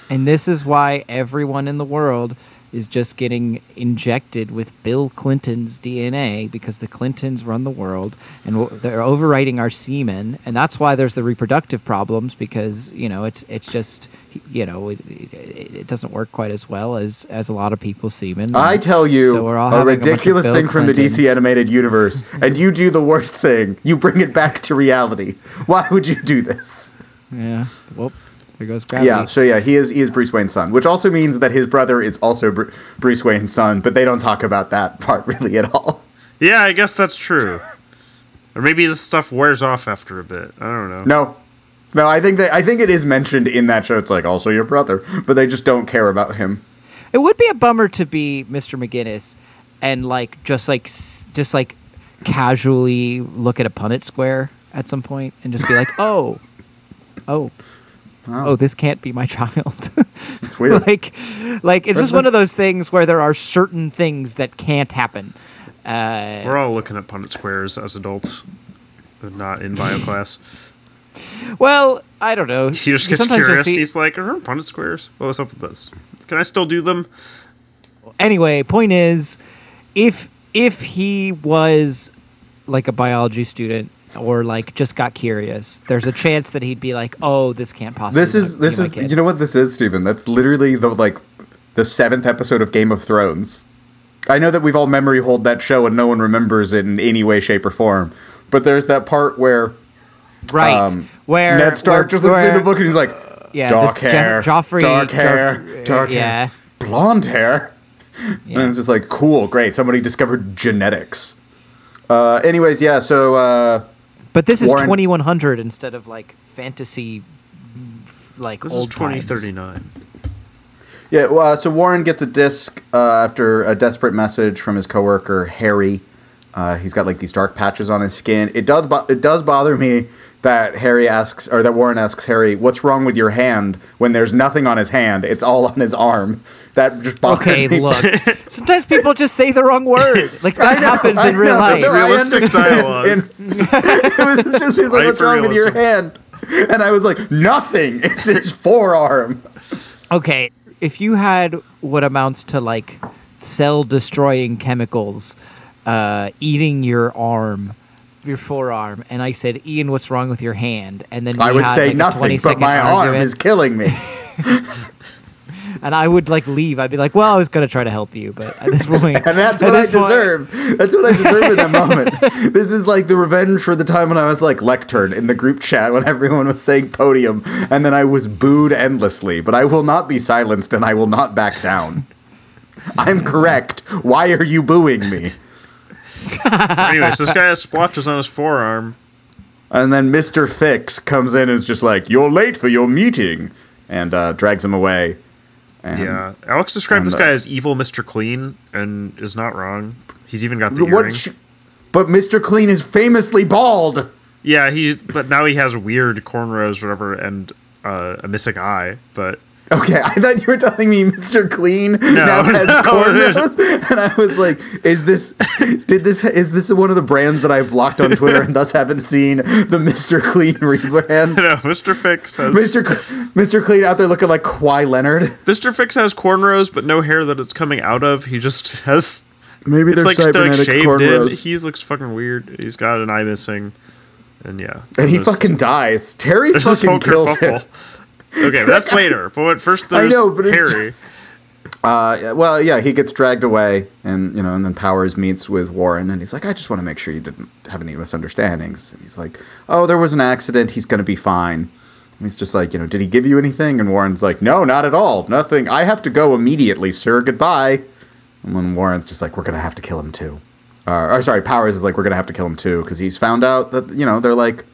And this is why everyone in the world is just getting injected with Bill Clinton's DNA because the Clintons run the world and w- they're overwriting our semen, and that's why there's the reproductive problems because you know it's it's just you know it, it, it doesn't work quite as well as as a lot of people's semen. I tell you so a having bunch of ridiculous Bill thing from the DC animated universe, and you do the worst thing. You bring it back to reality. Why would you do this? Yeah. Well, there goes gravity. Yeah, so yeah, he is he is Bruce Wayne's son, which also means that his brother is also Bru- Bruce Wayne's son, but they don't talk about that part really at all. Yeah, I guess that's true. or maybe this stuff wears off after a bit. I don't know. No. No, I think that I think it is mentioned in that show. It's like also your brother, but they just don't care about him. It would be a bummer to be Mr. McGinnis and like just like just like casually look at a Punnett square at some point and just be like, "Oh. Oh. Oh, this can't be my child." It's weird. like like it's But just the- one of those things where there are certain things that can't happen. Uh, We're all looking at Punnett Squares as adults, but not in bio class. well, I don't know. He just gets Sometimes curious. see- He's like, "Are Punnett Squares? What was up with this? Can I still do them?" anyway, point is, if if he was like a biology student or like just got curious, there's a chance that he'd be like, "Oh, this can't possibly." This is this is kid." you know what this is, Stephen? That's literally the like the seventh episode of Game of Thrones. I know that we've all memory hold that show and no one remembers it in any way, shape, or form. But there's that part where right um, where Ned Stark where- just looks where- through the book and he's like, Yeah, dark this Jo- hair, Joffrey, dark hair, Joff- dark yeah, hair, blonde hair. yeah. And it's just like, cool, great. Somebody discovered genetics. Uh, anyways, yeah. So uh, But this is 2100 instead of like fantasy, like This old is twenty times. Yeah, well, uh, so Warren gets a disc uh, after a desperate message from his coworker Harry. Uh, he's got like these dark patches on his skin. It does bo- it does bother me that Harry asks or that Warren asks Harry, "What's wrong with your hand?" When there's nothing on his hand, it's all on his arm. That just bothered Okay, me. look. Sometimes people just say the wrong word. Like that know, happens I in real life. no, I Realistic dialogue. And it was just he's like, "What's wrong with your hand?" And I was like, "Nothing. It's his forearm." Okay, if you had what amounts to like cell destroying chemicals uh, eating your arm, your forearm, and I said, Ian, what's wrong with your hand? And then I would had, say like, nothing, but my arm is killing me. and I would like leave. I'd be like, well, I was gonna try to help you, but at this point, And that's at what I point- deserve. That's what I deserve in that moment. This is like the revenge for the time when I was like lectern in the group chat when everyone was saying podium, and then I was booed endlessly. But I will not be silenced, and I will not back down. I'm correct. Why are you booing me? Anyways, this guy has splotches on his forearm. And then Mr. Fixx comes in and is just like, "You're late for your meeting," and uh, drags him away. And yeah, Alex described this uh, guy as evil Mister Clean, and is not wrong. He's even got the What? sh- but Mr. Clean is famously bald. yeah, he. But now he has weird cornrows, whatever, and uh, a missing eye. But Okay, I thought you were telling me Mr. Clean no, now has no. cornrows, and I was like, "Is this? Did this? Is this one of the brands that I've blocked on Twitter and thus haven't seen the Mr. Clean rebrand?" no, Mister Fixx has Mr. Cl- Mr. Clean out there looking like Kawhi Leonard. Mister Fixx has cornrows, but no hair that it's coming out of. He just has. Maybe It's they're like still like cybernetic shaved cornrows. in. He looks fucking weird. He's got an eye missing, and yeah. and he fucking dies. Terry fucking kills him. Okay, that's later. But first, I there's know, but Harry. just- Uh, well, yeah, he gets dragged away, and you know, and then Powers meets with Warren, and he's like, "I just want to make sure you didn't have any misunderstandings." And he's like, "Oh, there was an accident. He's gonna be fine." And he's just like, "You know, did he give you anything?" And Warren's like, "No, not at all. Nothing. I have to go immediately, sir. Goodbye." And then Warren's just like, "We're gonna have to kill him too." Uh, or sorry, Powers is like, "We're gonna have to kill him too," because he's found out that you know they're like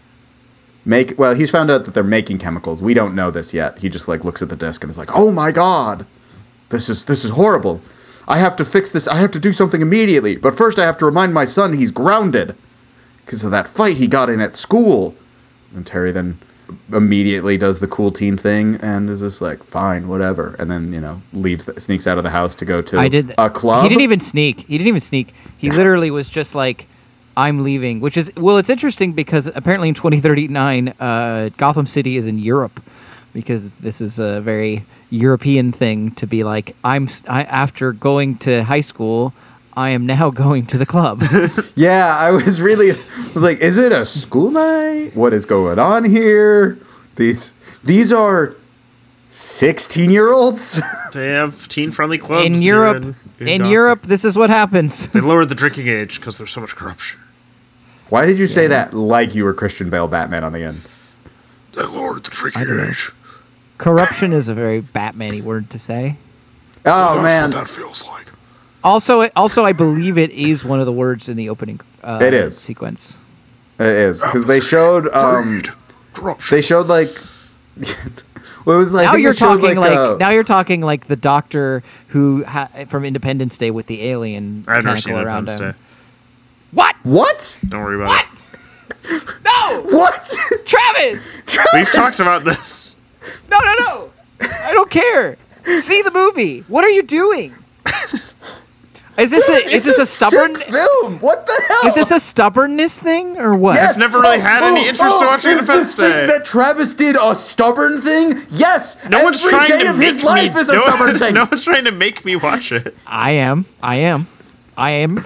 make well he's found out that they're making chemicals. We don't know this yet. He just like looks at the disc and is like oh my god this is this is horrible. I have to fix this. I have to do something immediately. But first i have to remind my son he's grounded. Because of that fight he got in at school. And terry then immediately does the cool teen thing and is just like fine whatever. And then you know leaves the, sneaks out of the house to go to I did a club He didn't even sneak. He didn't even sneak. He literally was just like, "I'm leaving," which is well, it's interesting because apparently in 2039, uh, Gotham City is in Europe, because this is a very European thing to be like I'm s- I, after going to high school, I am now going to the club. Yeah, I was really I was like, is it a school night? What is going on here? These these are sixteen year olds. They have teen friendly clubs in Europe, in, in Gotham. Europe, this is what happens. They lowered the drinking age because there's so much corruption. Why did you say that like you were Christian Bale Batman on the end? They lowered the drinking age. Corruption is a very Batman-y word to say. Oh man, that feels like. Also, also, I believe it is one of the words in the opening. Uh, It is. sequence. it is because they showed um corruption. they showed like what was like now think you're they showed, talking like, uh, now you're talking like the doctor who ha- from Independence Day with the alien I've never seen tentacle around Independence him. Day. What? what Don't worry about it. No, what Travis! We've talked about this. No, no, no! I don't care. See the movie. What are you doing? Is this a is this a stubborn film? What the hell? is this a stubbornness thing or what? Yes. I've never really oh, had any oh, interest in oh, watching is Independence this thing Day. That Travis did a stubborn thing? Yes. No one's trying to make his life me. is a stubborn thing. no one's trying to make me watch it. I am. I am. I am.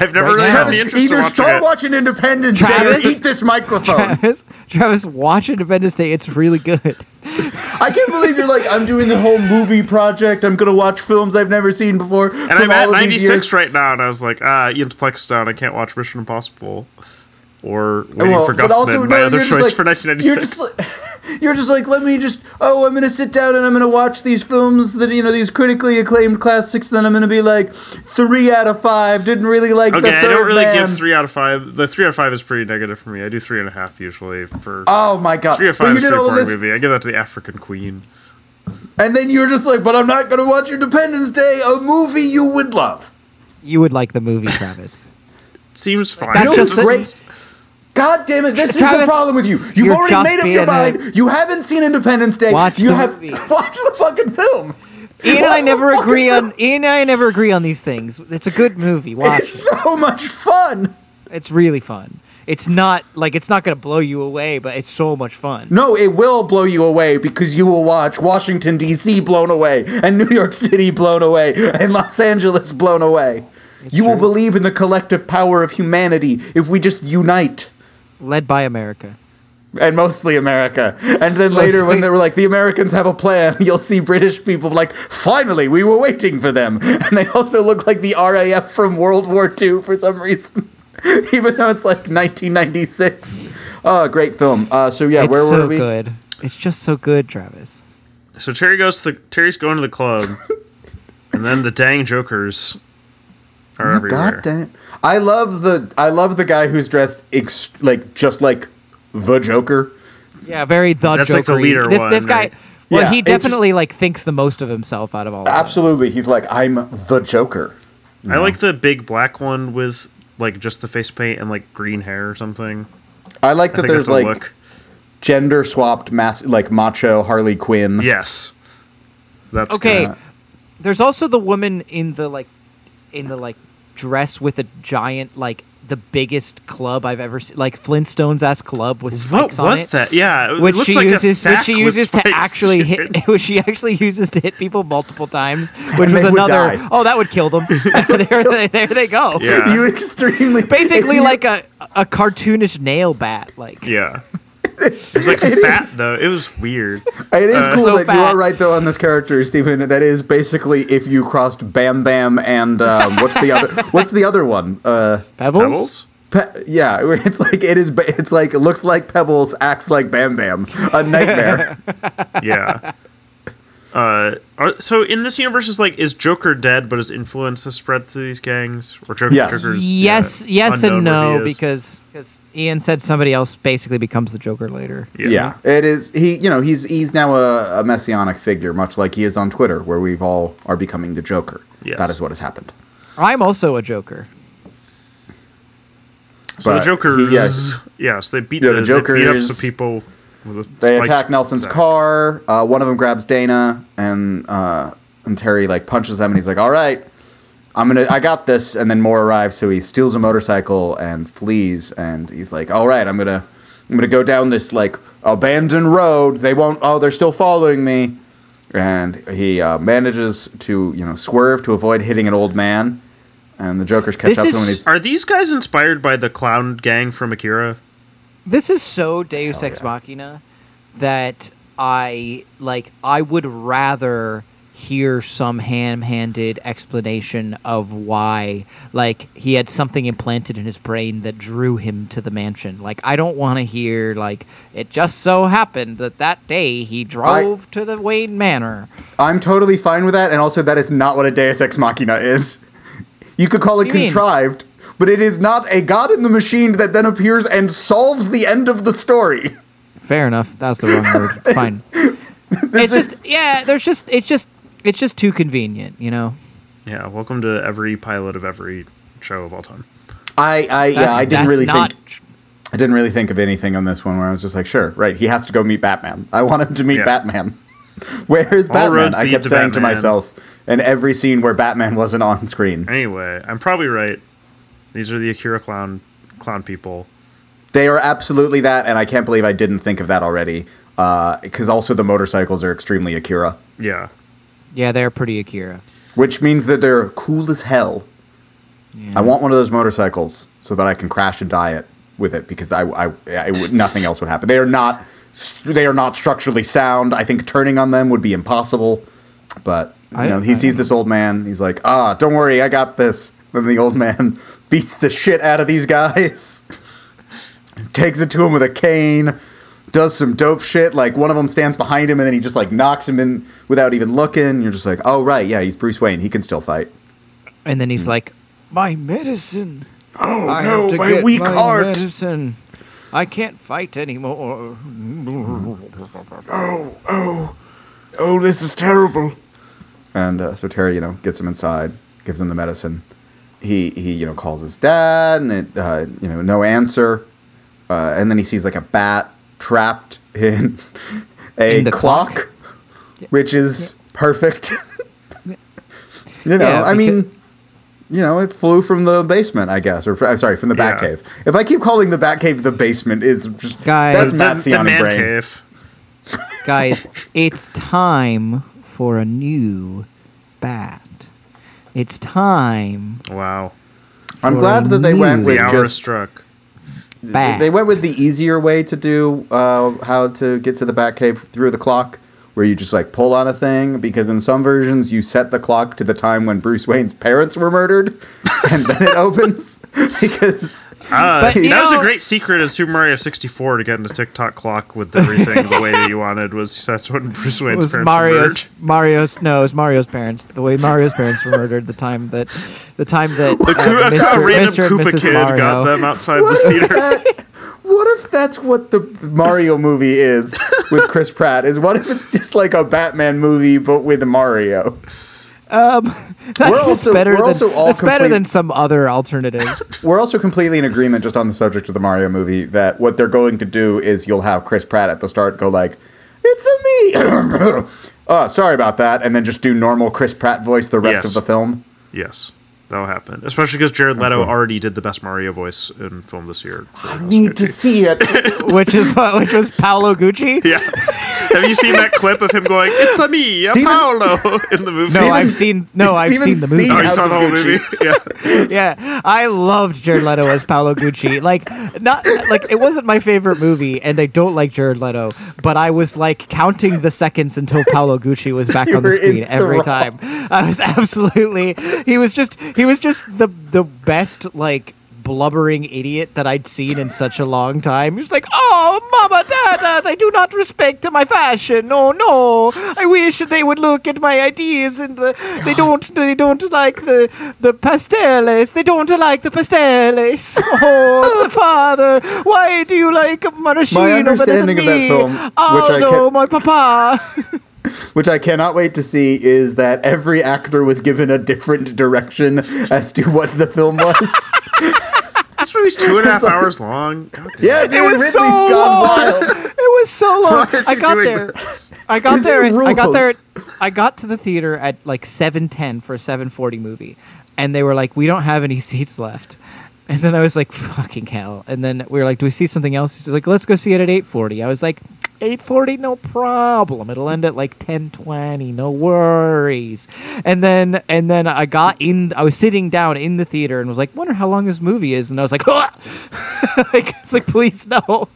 I've never Right really now. had Travis, the interest either watching start it. watching Independence Day or eat this microphone. Travis, Travis, watch Independence Day. It's really good. I can't believe you're like, I'm doing the whole movie project. I'm gonna watch films I've never seen before. and I'm at all of these 96 right now, and I was like, ah, Ian's Plex down. I can't watch Mission Impossible. Or uh, Waiting Well, for but Guffman, also, my no, other choice like- for You're 1996. just like, you're just like, let me just. Oh, I'm gonna sit down and I'm gonna watch these films that you know these critically acclaimed classics. Then I'm gonna be like, three out of five. Didn't really like okay, the I don't really man. give three out of five. The three out of five is pretty negative for me. I do three and a half usually for Oh my god! three out of five you is did pretty all boring this, movie. I give that to the African Queen. and then you're just like, but I'm not gonna watch Independence Day, a movie you would love. You would like the movie, Travis. Seems fine. That's You know just what's the- great. God damn it! This is the problem with you. You've already made up your being a- mind. You haven't seen Independence Day. Watch you the have movie. watch the fucking film. Ian and I never agree film. on Ian and I never agree on these things. It's a good movie. Watch It's it. so much fun. It's really fun. It's not like it's not gonna blow you away, but it's so much fun. No, it will blow you away because you will watch Washington D.C. blown away and New York City blown away and Los Angeles blown away. you will believe in the collective power of humanity if we just unite. Led by America. And mostly America. And then later, when they were like, the Americans have a plan, you'll see British people like, finally, we were waiting for them. And they also look like the RAF from World War II for some reason, even though it's like 1996. Oh, great film. Uh, so, yeah, it's where so were we? good. It's just so good, Travis. So Terry goes to the Terry's going to the club, and then the dang jokers are Oh, everywhere. God damn. I love the I love the guy who's dressed ex- like just like the Joker. Yeah, very the That's like the Joker-y. leader This one, this guy. right? Well, Yeah, he it's- definitely like thinks the most of himself out of all. Of them. Absolutely, he's like I'm the Joker. I like the big black one with like just the face paint and like green hair or something. I like I that think there's that's a like look. gender swapped mass like macho Harley Quinn. Yes, that's Okay. good. There's also the woman in the like, in the like dress with a giant like the biggest club I've ever seen, like Flintstones ass club with What spikes on was that? Yeah, it Which she like uses, which she uses to actually hit, which she actually uses to hit people multiple times, which And was another. Oh, that would kill them. there, they, there they go. Yeah. You extremely Basically, like a a cartoonish nail bat. Like Yeah. It was like It fat is- though. It was weird. It is Uh, cool So that you are right though on this character, Stephen. That is basically if you crossed Bam Bam and um, what's the other what's the other one? Uh, pebbles. Pebbles? Pe- yeah, it's like it is. It's like it looks like Pebbles, acts like Bam Bam. A nightmare. Yeah. Uh, are, so in this universe, is like is Joker dead, but his influence has spread to these gangs, or Joker, Yes. Joker's Yes, yeah, yes, and no, because because Ian said somebody else basically becomes the Joker later. yeah. yeah. it is. He, you know, he's he's now a, a messianic figure, much like he is on Twitter, where we've all are becoming the Joker. Yes. That is what has happened. I'm also a Joker. So the But Jokers, he- yeah, yes, they beat Yeah, the, the they beat up Jokers- some people. With a They attack Nelson's attack. car. Uh, one of them grabs Dana, and uh, and Terry like punches them, and he's like, "All right, I'm gonna, I got this." And then Moore arrives, so he steals a motorcycle and flees. And he's like, "All right, I'm gonna I'm gonna go down this like abandoned road. They won't. Oh, they're still following me. And he uh, manages to you know swerve to avoid hitting an old man. And the Joker's catch This up to is- him. And he's, Are these guys inspired by the clown gang from Akira? This is so Deus Hell Ex yeah. Machina that I like. I would rather hear some ham-handed explanation of why, like, he had something implanted in his brain that drew him to the mansion. Like, I don't want to hear like it just so happened that that day he drove to the Wayne Manor. I'm totally fine with that. And also, that is not what a Deus Ex Machina is. You could call it you contrived, but it is not a god in the machine that then appears and solves the end of the story. Fair enough. That's the wrong word. Fine. it's is- just yeah. There's just it's just it's just too convenient, you know. Yeah, welcome to every pilot of every show of all time. I, I yeah, That's- I didn't really not think I didn't really think of anything on this one where I was just like, sure, right, he has to go meet Batman. I want him to meet Yeah. Batman. Where is Batman? I kept to saying to myself in every scene where Batman wasn't on screen. Anyway, I'm probably right. These are the Akira clown clown people. They are absolutely that, and I can't believe I didn't think of that already. Because also the motorcycles are extremely Akira, Yeah. Yeah, they're pretty Akira. which means that they're cool as hell. Yeah. I want one of those motorcycles so that I can crash and die it with it because I, I, I would, nothing else would happen. They are not they are not structurally sound. I think turning on them would be impossible. But you I- know, he I- sees this old man. He's like, "Ah, don't worry, I got this." Then the old man beats the shit out of these guys, takes it to him with a cane, does some dope shit. Like one of them stands behind him, and then he just like knocks him in without even looking. You're just like, "Oh right, yeah, he's Bruce Wayne. He can still fight." And then he's like, "My medicine. Oh I have to get my medicine. I can't fight anymore." oh, oh, oh, this is terrible. And uh, so Terry, you know, gets him inside, gives him the medicine. He he, you know, calls his dad, and it, uh, you know, no answer. Uh, and then he sees like a bat trapped in a In the clock, clock? which is perfect. you know, Yeah, I mean. You know, it flew from the basement, I guess, or fr- uh, sorry, from the Yeah. Batcave. If I keep calling the Batcave the basement, is just Guys. that's The, Matt the Ciani brain. cave. Guys, it's time for a new bat. It's time. Wow. I'm glad that they went with The hour just struck. bat. They went with the easier way to do uh, how to get to the Batcave through the clock, where you just like pull on a thing. Because in some versions, you set the clock to the time when Bruce Wayne's parents were murdered, and then it opens. because Uh, But, that you was a great secret in Super Mario 64 to get into Tick Tock Clock with everything the way that you wanted was that's when Bruce It Wayne's was parents Mario's were Mario's no, it was Mario's parents. The way Mario's parents were murdered. The time that the time that The uh, Koo- a Mr. random Mr. and Koopa Mrs. kid Mario. got them outside the what if, theater. that, what if that's what the Mario movie is with Chris Pratt? Is what if it's just like a Batman movie but with Mario? Um, that's, We're also- better we're than, also all that's better than some other alternatives. We're also completely in agreement just on the subject of the Mario movie that what they're going to do is you'll have Chris Pratt at the start go like, "It's a me." oh, sorry about that, and then just do normal Chris Pratt voice the rest Yes. of the film. Yes, that'll happen. Especially because Jared Leto Okay. already did the best Mario voice in film this year. I House of need to see it. which is what which was Paolo Gucci. Yeah. Have you seen that clip of him going, "It's a me, a Steven- Paolo" in the movie? No, Steven- I've seen no, I've Steven seen the movie. seen Oh, you saw the whole Gucci. movie? Yeah. yeah, I loved Jared Leto as Paolo Gucci. Like, not like it wasn't my favorite movie, and I don't like Jared Leto, but I was like counting the seconds until Paolo Gucci was back on the screen every enthralled. time. I was absolutely. He was just. He was just the the best like blubbering idiot that I'd seen in such a long time. He was like, "Oh, mama, dada, they do not respect my fashion. No, no. I wish they would look at my ideas and the, they don't. They don't like the the pasteles. They don't like the pasteles. Oh, father, why do you like maraschino better than understanding of that film, which I Aldo, my papa. Which I cannot wait to see is that every actor was given a different direction as to what the film was. This movie's two and a half hours long. God damn. yeah, dude, It was Ridley's so gone long. wild. It was so long. Why is I got there. this? I got there. it I got there. rules? I got to the theater at like seven ten for a seven forty movie, and they were like, "We don't have any seats left." And then I was like, "Fucking hell!" And then we were like, "Do we see something else?" He's like, "Let's go see it at 8:40." I was like, "8:40, no problem. It'll end at like 10:20, no worries." And then and then I got in. I was sitting down in the theater and was like, "Wonder how long this movie is." And I was like, like it's like, please no.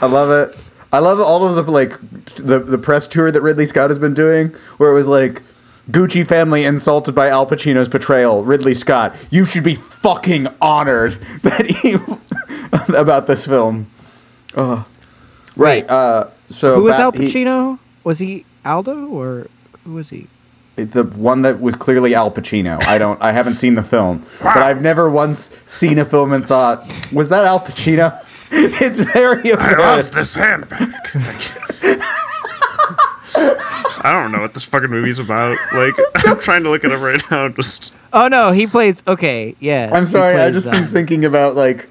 I love it. I love all of the like the the press tour that Ridley Scott has been doing, where it was like Gucci family insulted by Al Pacino's portrayal. Ridley Scott, you should be fucking honored that he about this film. Oh, right. Uh, so Who was Bat- Al he- Pacino? was he Aldo or who was he? the one that was clearly Al Pacino. I don't. I haven't seen the film, but I've never once seen a film and thought, was that Al Pacino? It's very I love apparent. this handbag. I don't know what this fucking movie's about. Like, I'm trying to look it up right now. Just Oh no, he plays. Okay, yeah. I'm he sorry. I plays, just uh, been thinking about like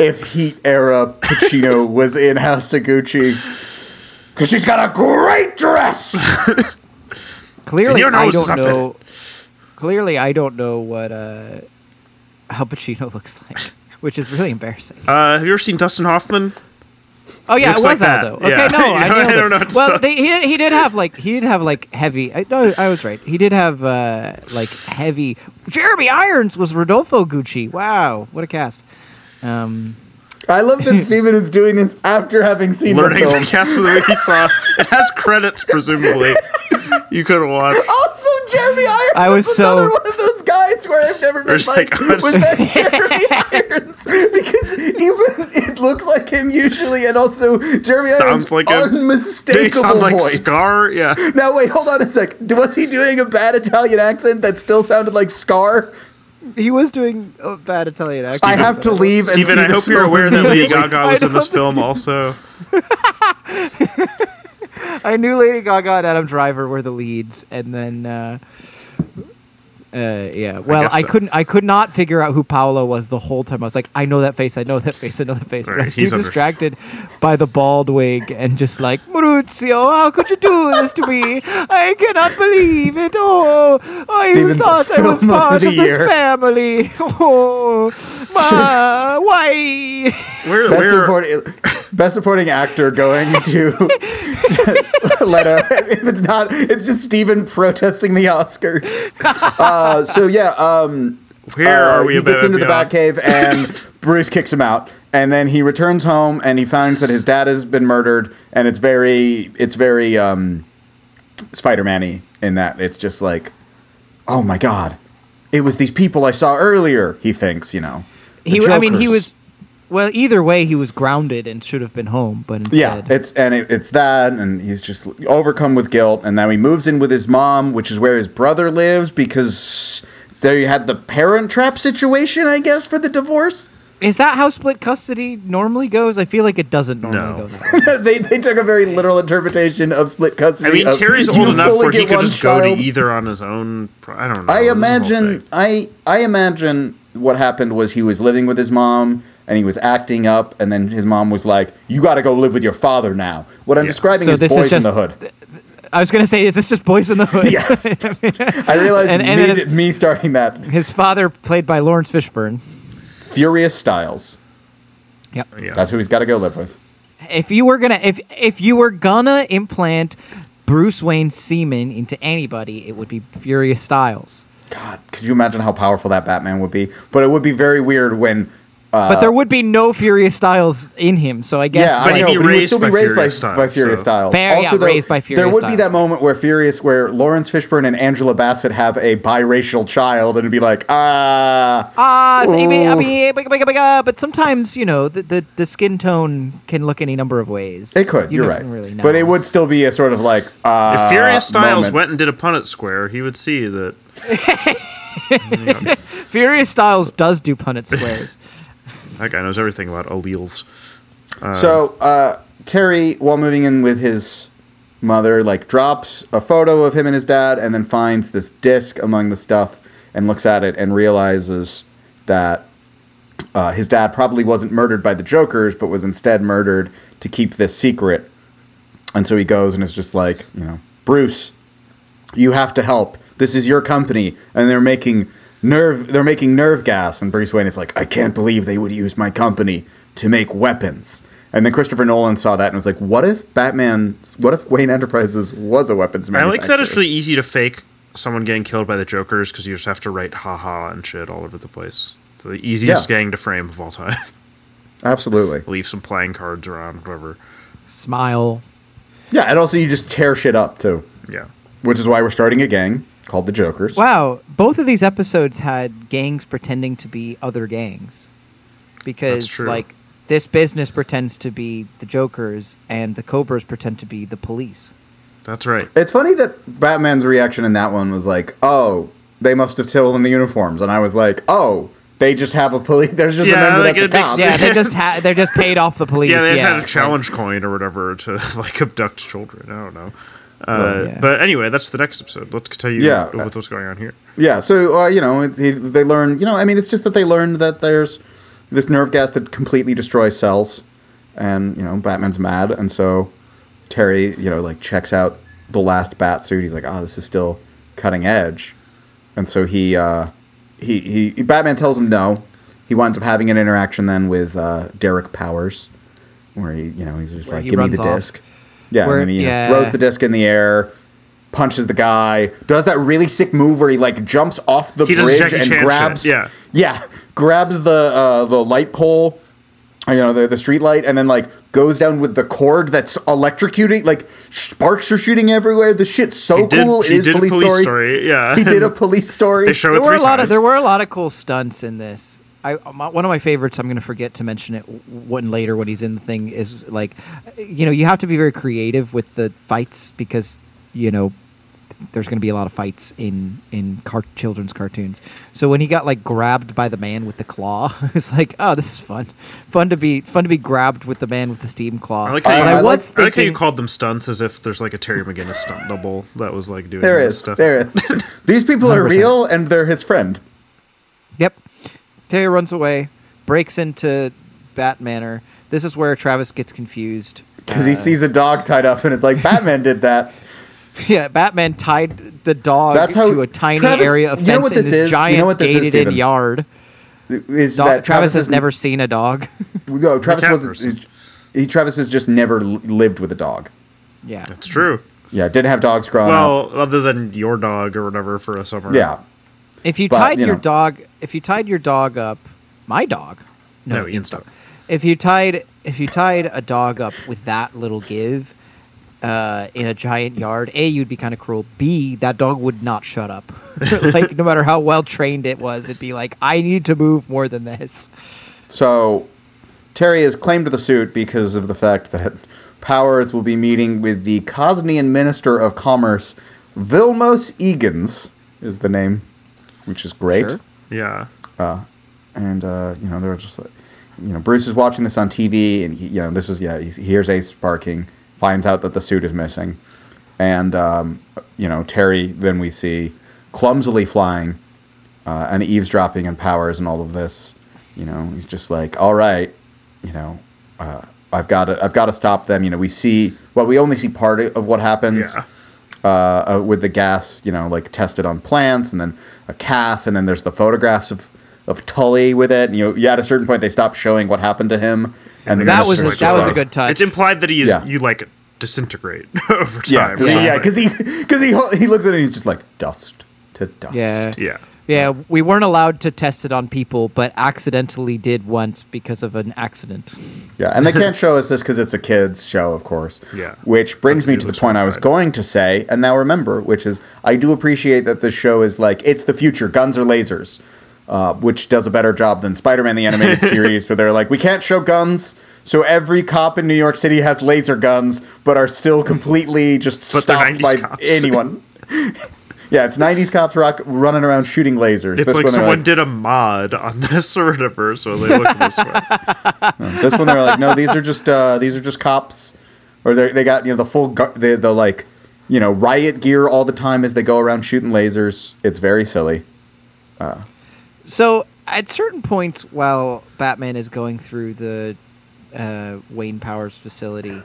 if Heat era Pacino was in House of Gucci. Because she's got a great dress. Clearly, I don't up know. Clearly, I don't know what uh, Al Pacino looks like, which is really embarrassing. uh, have you ever seen Dustin Hoffman? Oh yeah, Looks it was like that. Aldo. Okay, Yeah. no, I, I don't know Well, they, he he did have like he did have like heavy. I, no, I was right. He did have uh, like heavy. Jeremy Irons was Rodolfo Gucci. Wow, what a cast. Um, I love that Steven is doing this after having seen the Learning film. the cast of the movie he saw. It has credits, presumably. You could have watched. Also, Jeremy Irons I was is so- another one of those guys where I've never been like, like- was that Jeremy Irons? Because even it looks like him usually, and also Jeremy Irons' Sounds like him. They unmistakable sound like voice. Scar. Yeah. Now wait, hold on a sec. Was he doing a bad Italian accent that still sounded like Scar? He was doing a bad Italian accent. I have to leave and Steven, see I this hope you're aware that Lady immediately. Gaga was in this film also. I knew Lady Gaga and Adam Driver were the leads, and then uh, uh, yeah. Well, guess I, couldn't. I could not figure out who Paolo was the whole time. I was like, I know that face. I know that face. I know that face. But I was too under- distracted by the bald wig and just like Maurizio, how could you do this to me? I cannot believe it. Oh, I Steven's thought I was film of part the of this family. Oh, ma, why? Where? Best where? supporting, best supporting actor going to Leto. If it's not, it's just Steven protesting the Oscars. Uh, so yeah, um, Where uh, are we he gets into the? Batcave and Bruce kicks him out, and then he returns home and he finds that his dad has been murdered, and it's very, it's very um, Spider-Man-y in that it's just like, oh my god, it was these people I saw earlier. He thinks, you know. the He, I mean, he was. Well, either way, he was grounded and should have been home, but instead, Yeah, it's and it, it's that, and he's just overcome with guilt, and now he moves in with his mom, which is where his brother lives, because there you had the parent trap situation, I guess, for the divorce. Is that how split custody normally goes? I feel like it doesn't normally No. go that way. they they took a very literal interpretation of split custody. I mean, of, Terry's old enough fully where he could one just go to either on his own. I don't know. I imagine. I I imagine what happened was he was living with his mom and he was acting up, and then his mom was like, "You got to go live with your father now." What I'm Yeah. describing So is this is Boys in the Hood. I was gonna say, is this just Boys in the Hood? Yes, I realized And- and me, it is- me starting that His father, played by Laurence Fishburne. Furious Styles. Yep. Oh, yeah. That's who he's got to go live with. If you were gonna, if if you were gonna implant Bruce Wayne's semen into anybody, it would be Furious Styles. God, could you imagine how powerful that Batman would be? But it would be very weird when. Uh, but there would be no Furious Styles in him, so I guess. yeah, But I he'd know, be but he would still be raised by, Furious by Styles, Furious so- Styles. Fair, yeah, also, though, raised by there Furious would be that moment where Furious, where Laurence Fishburne and Angela Bassett have a biracial child, and it'd be like, ah, Ah, so I mean, I mean, big, big, big, uh, but sometimes you know the, the the skin tone can look any number of ways. it could. You You're right, Really know. but it would still be a sort of like uh, If Furious Styles moment. went and did a Punnett Square, he would see that. Furious Styles does do Punnett squares. That guy knows everything about alleles. so uh, Terry, while moving in with his mother, like drops a photo of him and his dad, and then finds this disc among the stuff, and looks at it and realizes that uh, his dad probably wasn't murdered by the Jokers, but was instead murdered to keep this secret. And so he goes and is just like, you know, Bruce, you have to help. This is your company, and they're making nerve. They're making nerve gas, and Bruce Wayne is like, I can't believe they would use my company to make weapons. And then Christopher Nolan saw that and was like, What if Batman? What if Wayne Enterprises was a weapons manufacturer?" I like that it's really easy to fake someone getting killed by the Jokers because you just have to write haha and shit all over the place. It's the easiest Yeah. gang to frame of all time. Absolutely. Leave some playing cards around, whatever. Smile. Yeah, and also you just tear shit up too, Yeah. which is why we're starting a gang called the Jokers. Wow, both of these episodes had gangs pretending to be other gangs. Because true. like this business pretends to be the Jokers and the Cobras pretend to be the police. That's right. It's funny that Batman's reaction in that one was like, "Oh, they must have stolen the uniforms," and I was like, "Oh, they just have a police. There's just a member like, that's a cop." Yeah, they just ha- they're just paid off the police. yeah, they yeah, had a challenge coin or whatever to like abduct children. I don't know. Uh, yeah. But anyway, that's the next episode. Let's tell you Yeah. with what's going on here. Yeah, so uh, you know, it, he, they learn. You know, I mean, it's just that they learned that there's this nerve gas that completely destroys cells, and you know, Batman's mad, and so Terry, you know, like checks out the last bat suit. He's like, "Oh, this is still cutting edge," and so he, uh, he, he, Batman tells him no. He winds up having an interaction then with uh, Derek Powers, where he, you know, he's just Where like, he "Give me the off. disc." Yeah, Where- and then he yeah. throws the disc in the air, punches the guy, does that really sick move where he like jumps off the He bridge and Chan shit, grabs, yeah. yeah, grabs the uh, the light pole, you know, the the street light, and then like goes down with the cord that's electrocuting, like sparks are shooting everywhere. The shit's so He did, cool. It he is did police, a police story. story. Yeah. He did a police story. they show There it were three a lot times. of there were a lot of cool stunts in this. I my, one of my favorites. I'm going to forget to mention it when later when he's in the thing is like, you know, you have to be very creative with the fights because you know there's going to be a lot of fights in in car- children's cartoons. So when he got like grabbed by the man with the claw, it's like, oh, this is fun, fun to be fun to be grabbed with the man with the steam claw. I like how, I- you, But I I was I like how you called them stunts as if there's like a Terry McGinnis stunt double that was like doing there this is, stuff. there is. These people are 100%. real, and they're his friend. Yep. Terry runs away, breaks into Bat Manor. This is where Travis gets confused. Because he Uh, sees a dog tied up, and it's like Batman did that. Yeah, Batman tied the dog That's how- to a tiny Travis- area of you know fence what in this this is? You giant know what this is, gated-in yard. Is Dog, that Travis has is- never seen a dog. No, Travis wasn't. He, Travis has just never lived with a dog. yeah. That's true. Yeah, didn't have dogs growing up. Well, other than your dog or whatever for a summer. Yeah, If you But, tied you your dog, if you tied your dog up, my dog. No, Ian's dog. If you tied if you tied a dog up with that little give uh, in a giant yard, a you'd be kind of cruel. B that dog would not shut up. like no matter how well trained it was, it'd be like I need to move more than this. So Terry has claimed the suit because of the fact that Powers will be meeting with the Kasnian Minister of Commerce, Vilmos Egan's is the name, which is great. Sure. Yeah. Uh, and uh, you know they're just like, you know, Bruce is watching this on TV, and he, you know, this is yeah, he hears Ace barking, finds out that the suit is missing, and um, you know, Terry then we see clumsily flying, uh, and eavesdropping and powers and all of this. You know, he's just like, all right, you know, uh, I've got to, I've got to stop them. You know, we see, well, we only see part of what happens Yeah. Uh, uh, with the gas, you know, like tested on plants, and then a calf, and then there's the photographs of, of Tully with it. And, you know, yeah, at a certain point they stop showing what happened to him, and the then That was a, that was a good touch. It's implied that he is Yeah. you like disintegrate over Yeah, time. cause yeah, because he because he he looks at it and he's just like dust to dust. Yeah. yeah. Yeah, we weren't allowed to test it on people, but accidentally did once because of an accident. Yeah, and they can't show us this because it's a kids show, of course. Yeah. Which brings me to the point I was going to say, and now remember, which is I do appreciate that this show is like it's the future, guns or lasers, uh, which does a better job than Spider-Man the animated series, where they're like, we can't show guns, so every cop in New York City has laser guns, but are still completely just But stopped by cops. anyone. yeah, it's '90s cops rock running around shooting lasers. It's This like one they're someone did a mod on this or whatever, so they look this way. This one they're like, no, these are just uh, these are just cops, or they they got you know the full gu- the the like you know riot gear all the time as they go around shooting lasers. It's very silly. So, at certain points while Batman is going through the uh, Wayne Powers facility,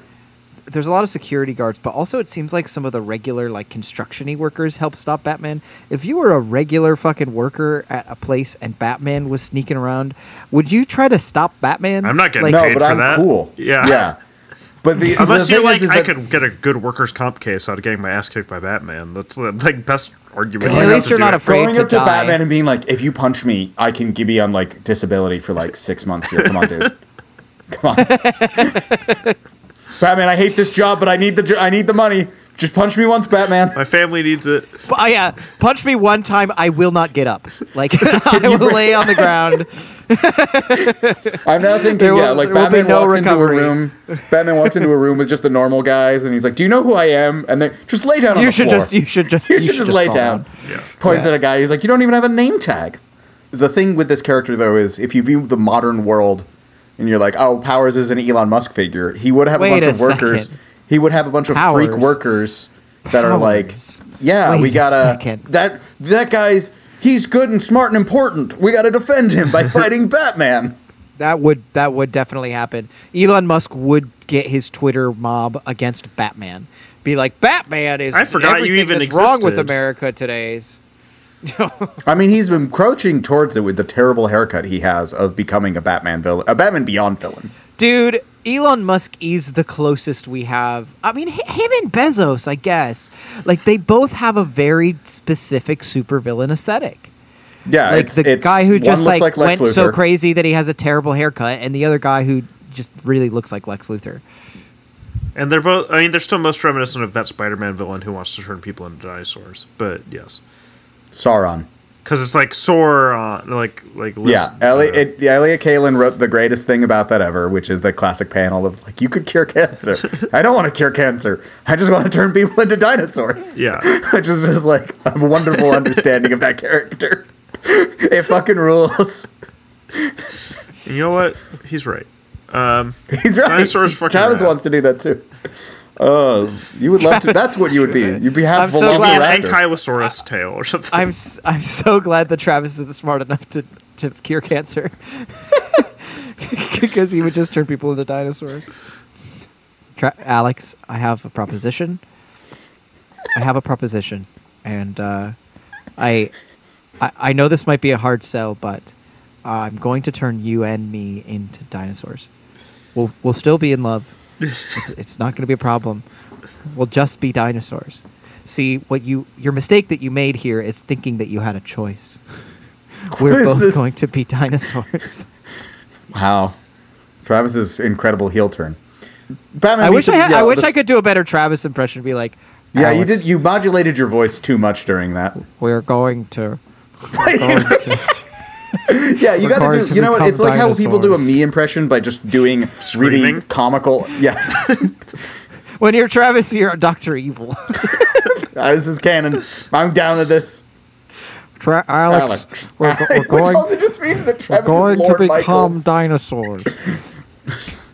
there's a lot of security guards, but also it seems like some of the regular like construction-y workers help stop Batman. If you were a regular fucking worker at a place and Batman was sneaking around, would you try to stop Batman? I'm not getting no, paid but for I'm that. cool. Yeah. yeah. But the, Unless the you thing like, is, is I could get a good workers' comp case out of getting my ass kicked by Batman. That's the like best argument. At least you're do not it. afraid going to up to die. Batman and being like, "If you punch me, I can give you on like disability for like six months here." Come on, dude. Come on, Batman. I hate this job, but I need the jo- I need the money. Just punch me once, Batman. My family needs it. But, uh, yeah, punch me one time, I will not get up. Like I will lay on the ground. I'm now thinking, will- yeah, like there will be Batman no walks recovery. into a room. Batman walks into a room with just the normal guys, and he's like, "Do you know who I am?" And then just lay down on You the should floor. just you should just you should just lay fall down. Yeah. Points Yeah. at a guy. He's like, "You don't even have a name tag." The thing with this character, though, is if you view the modern world, and you're like, "Oh, Powers is an Elon Musk figure," he would have Wait a bunch a of workers. second. He would have a bunch of freak workers that are like, "Yeah, Wait we gotta second. that that guy's." He's good and smart and important. We got to defend him by fighting Batman. That would that would definitely happen. Elon Musk would get his Twitter mob against Batman. Be like, Batman is I forgot you everything even that's wrong with existed." America today's. I mean, he's been crouching towards it with the terrible haircut he has of becoming a Batman villain, a Batman Beyond villain. Dude, Elon Musk is the closest we have. I mean, hi- him and Bezos, I guess. Like they both have a very specific supervillain aesthetic. Yeah, like it's, the it's- guy who just looks like, Lex went so crazy that he has a terrible haircut, and the other guy who just really looks like Lex Luthor. And they're both. I mean, they're still most reminiscent of that Spider-Man villain who wants to turn people into dinosaurs. But yes, Sauron. because it's like Sauron, like like Liz- Yeah, Elliot, uh, it, Elliott Kalan wrote the greatest thing about that ever, which is the classic panel of like, you could cure cancer. I don't want to cure cancer. I just want to turn people into dinosaurs. yeah. which is just like a wonderful understanding of that character. It fucking rules. You know what? He's right. Um, He's right. Dinosaurs fucking Travis wants to do that too. Oh, you would love to. That's what you would be. You'd be half I'm so give me an glad- ankylosaurus tail or something. I'm s- I'm so glad that Travis is smart enough to to cure cancer because he would just turn people into dinosaurs. Tra- Alex, I have a proposition. I have a proposition, and uh, I, I I know this might be a hard sell, but I'm going to turn you and me into dinosaurs. We'll we'll still be in love. It's, it's not going to be a problem. We'll just be dinosaurs. See, what you your mistake that you made here is thinking that you had a choice. We're both this? going to be dinosaurs. Wow, Travis's incredible heel turn. Batman I beats wish I had, yeah, I wish this- I could do a better Travis impression. Be like, Yeah, you did. You modulated your voice too much during that. We're going to. We're going to Yeah, you got to do. You know what? It's like how people do a me impression by just doing really comical. Yeah, when you're Travis, you're Doctor Evil. Uh, this is canon. I'm down with this. Tra- Alex. we're, go- we're Which going, also just means that we're going is to become Michaels. dinosaurs.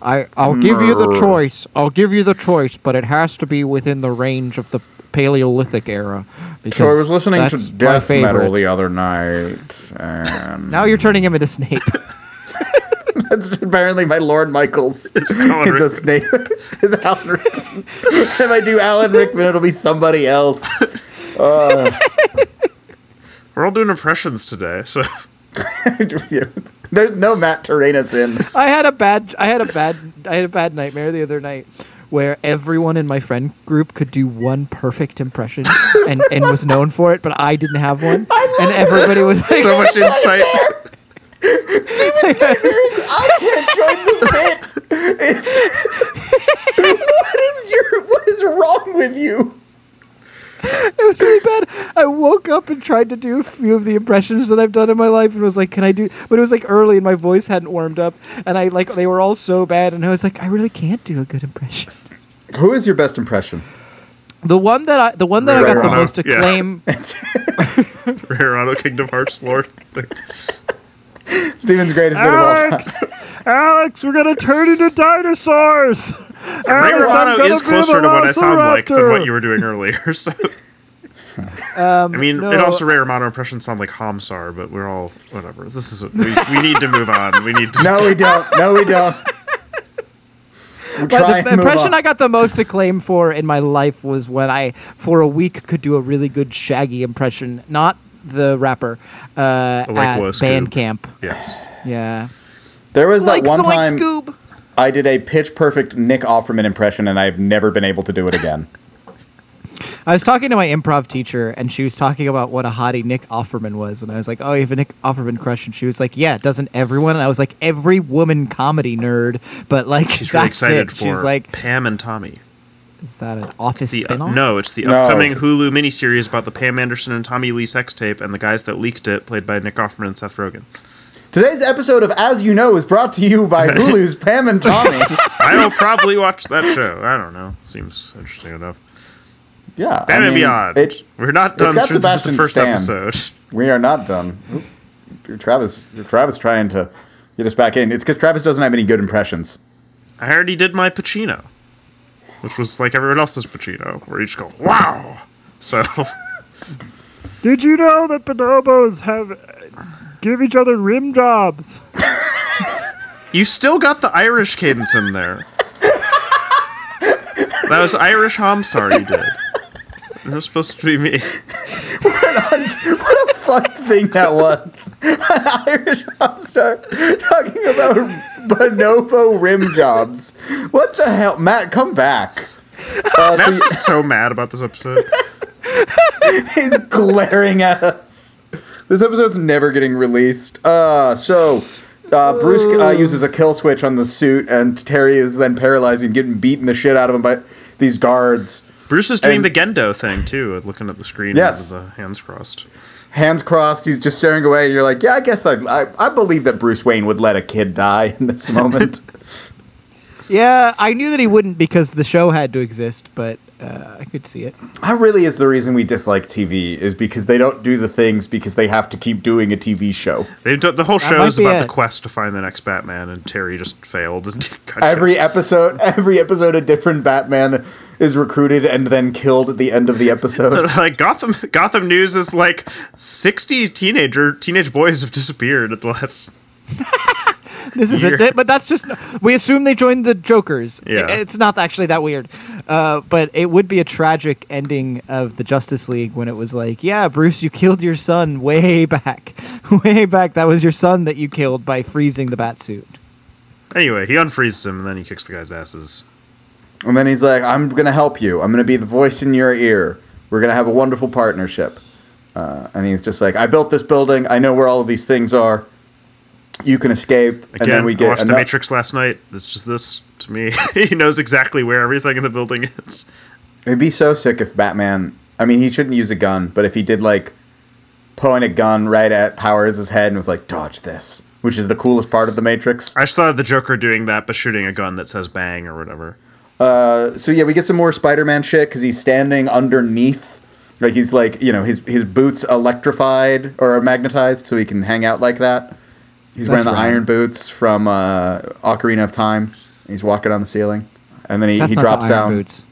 I I'll give you the choice. I'll give you the choice, but it has to be within the range of the Paleolithic era. Because so I was listening to death metal the other night, and Now you're turning him into Snape. that's apparently my Lord Michaels is Alan a Rickman. snake. is Alan Rickman. if I do Alan Rickman, it'll be somebody else. Uh. We're all doing impressions today, so There's no Matt Tyrannus in. I had a bad I had a bad I had a bad nightmare the other night where everyone in my friend group could do one perfect impression and, and was known for it, but I didn't have one. and everybody was like so much insight. Steven, I can't join the bit. It's- what is your what is wrong with you? it was really bad. I woke up and tried to do a few of the impressions that I've done in my life and was like, "Can I do?" But it was like early and my voice hadn't warmed up, and I like they were all so bad, and I was like, "I really can't do a good impression." Who is your best impression? The one that I the one that I got the Rarano, most yeah. acclaim Rarano Kingdom Hearts Lord. Steven's greatest bit of all time. Alex, Alex, we're gonna turn into dinosaurs. Ray Alex, I'm Romano gonna is be closer to what I sound like than what you were doing earlier. So Um, I mean, no, it also Ray Romano impressions sound like Hamsar, but we're all whatever. This is we, we need to move on. We need to. No, we don't. No, we don't. But try the impression. I got the most acclaim for in my life was when I, for a week, could do a really good Shaggy impression. Not the rapper, uh, Like at Wo Scoob. band camp. Yes. Yeah. There was like that one time Scoob. I did a pitch perfect Nick Offerman impression, and I've never been able to do it again. I was talking to my improv teacher, and she was talking about what a hottie Nick Offerman was, and I was like, "Oh, you have a Nick Offerman crush?" And she was like, "Yeah, doesn't everyone?" And I was like, "Every woman comedy nerd," but like She's really excited it. for She's like, Pam and Tommy. "Is that an Office The, uh, spinoff?" no, it's the No. upcoming Hulu miniseries about the Pam Anderson and Tommy Lee sex tape and the guys that leaked it, played by Nick Offerman and Seth Rogen. Today's episode of As You Know is brought to you by Hulu's Pam and Tommy. I'll probably watch that show. I don't know. Seems interesting enough. Yeah, Batman I mean, Beyond. It, We're not it's done got through the- the Sebastian first Stan. episode. we are not done. Oop. Travis, Travis, trying to get us back in. It's because Travis doesn't have any good impressions. I already did my Pacino, which was like everyone else's Pacino, where each go, wow. So, Did you know that bonobos have give each other rim jobs? you still got the Irish cadence in there. That was Irish Hom sorry you did. It was supposed to be me. What a fun thing that was. An Irish pop star talking about bonobo rim jobs. What the hell? Matt, come back. Uh, so Matt's just so mad about this episode. he's glaring at us. This episode's never getting released. Uh, so uh, Bruce uh, uses a kill switch on the suit, and Terry is then paralyzed and getting beaten the shit out of him by these guards. Bruce is doing And- the Gendo thing too, looking at the screen Yes. with the hands crossed. Hands crossed, he's just staring away, and you're like, yeah, I guess I, I, I believe that Bruce Wayne would let a kid die in this moment. Yeah, I knew that he wouldn't because the show had to exist, but uh, I could see it. that really is the reason we dislike TV, is because they don't do the things because they have to keep doing a TV show. They do, the whole show is about it. the quest to find the next Batman, and Terry just failed. And Every episode, every episode, a different Batman is recruited and then killed at the end of the episode. like Gotham, Gotham News is like sixty teenager teenage boys have disappeared at the last. This is it, but that's just we assume they joined the Jokers. Yeah. it's not actually that weird, uh, but it would be a tragic ending of the Justice League when it was like, yeah, Bruce, you killed your son way back, way back. That was your son that you killed by freezing the bat suit. Anyway, he unfreezes him and then he kicks the guy's asses. And then he's like, I'm going to help you. I'm going to be the voice in your ear. We're going to have a wonderful partnership. Uh, and he's just like, I built this building. I know where all of these things are. You can escape. Again, and then we I get watched The Matrix last night. It's just this to me. he knows exactly where everything in the building is. It'd be so sick if Batman. I mean, he shouldn't use a gun, but if he did like point a gun right at Powers' head and was like, "Dodge this," which is the coolest part of the Matrix. I just thought of the Joker doing that, but shooting a gun that says "bang" or whatever. Uh, so yeah, we get some more Spider-Man shit because he's standing underneath, like he's like you know his his boots electrified or magnetized, so he can hang out like that. He's wearing the right. iron boots from uh, Ocarina of Time. He's walking on the ceiling, and then he, That's he not drops the iron down. boots.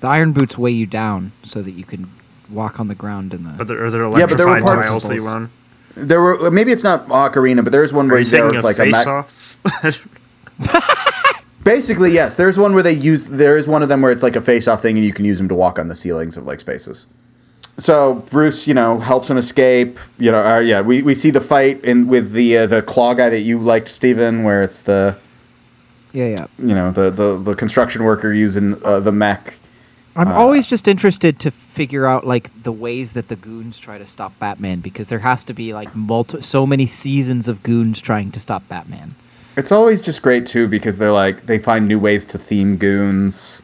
The iron boots weigh you down so that you can walk on the ground in the. But there are there electrified Yeah, but there were electrified parts- tiles that you run. There were maybe it's not Ocarina, but there's one Are where you there thinking was of like a Face mag- Off? Basically, yes. There's one where they use. There is one of them where it's like a face-off thing, and you can use them to walk on the ceilings of like spaces. So Bruce, you know, helps him escape. You know, uh, yeah, we, we see the fight in with the uh, the claw guy that you liked, Steven, where it's the yeah, yeah. you know the the, the construction worker using uh, the mech. I'm Uh, always just interested to figure out like the ways that the goons try to stop Batman because there has to be like multi- so many seasons of goons trying to stop Batman. It's always just great too because they're like they find new ways to theme goons.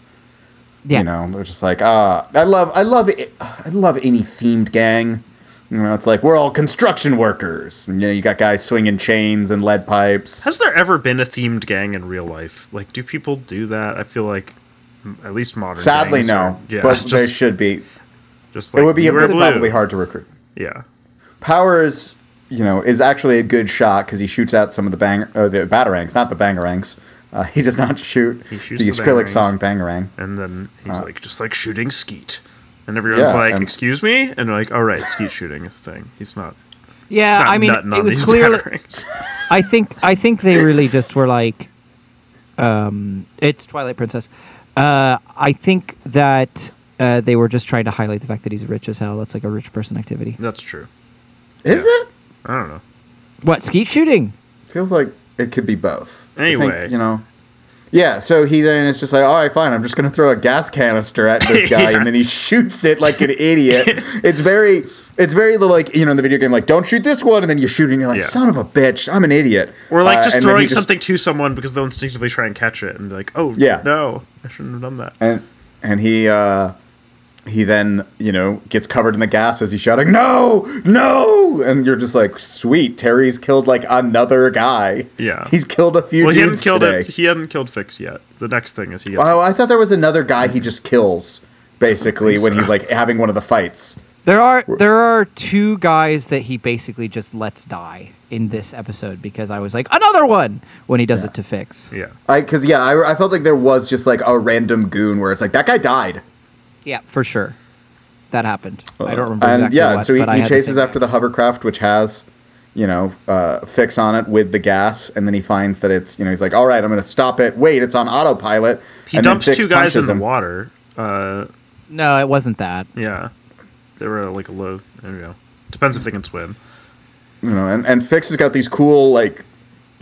Yeah. You know, they're just like, ah, I love, I love, it, I love any themed gang. You know, it's like we're all construction workers, and you know, you got guys swinging chains and lead pipes. Has there ever been a themed gang in real life? Like, do people do that? I feel like, at least modern. Sadly, gangs no, are- yeah, but just, there should be. just like it would be you wear really blue. probably hard to recruit. Yeah, Powers, you know, is actually a good shot because he shoots out some of the bang, uh, the batarangs, not the bangerangs. Uh, he does not shoot He shoots the the Skrillex bangerangs. song "Bangerang." and then he's Uh, like, just like shooting Skeet, and everyone's Yeah, like, and- "Excuse me," and like, "All right, Skeet shooting is the thing. He's not." Yeah, he's not I mean, it was these clearly. I think I think they really just were like, Um, it's Twilight Princess. Uh, I think that uh, they were just trying to highlight the fact that he's rich as hell. That's like a rich person activity. That's true. Is Yeah. it? I don't know. What skeet shooting? Feels like it could be both. I think, Anyway. you know. Yeah, so he then is just like, all right, fine, I'm just going to throw a gas canister at this guy, Yeah. and then he shoots it like an idiot. it's very, it's very the, like, you know, in the video game, like, don't shoot this one, and then you shoot, and you're like, Yeah. son of a bitch, I'm an idiot. Or like Uh, just and then he throwing just- something to someone because they'll instinctively try and catch it and like, oh Yeah. no, I shouldn't have done that. and and he uh he then you know gets covered in the gas as he's shouting no no and you're just like sweet terry's killed like another guy Yeah. he's killed a few well, he hadn't dudes killed today it. He hadn't killed Fixx yet. The next thing is he gets. oh i thought there was another guy he just kills basically when so. he's like having one of the fights There are there are two guys that he basically just lets die in this episode because I was like another one when he does Yeah. it to Fixx. yeah. because yeah I, I felt like there was just like a random goon where it's like that guy died Yeah, for sure. That happened. I don't remember and exactly yeah what, so he, he had the chases after the hovercraft which has you know uh, Fixx on it with the gas and then he finds that it's you know he's like all right i'm gonna stop it wait it's on autopilot He and dumps two guys in punches the him. water. Uh, No, it wasn't that. yeah. They were like a low. I don't know. Depends if they can swim. you know and, and Fixx has got these cool like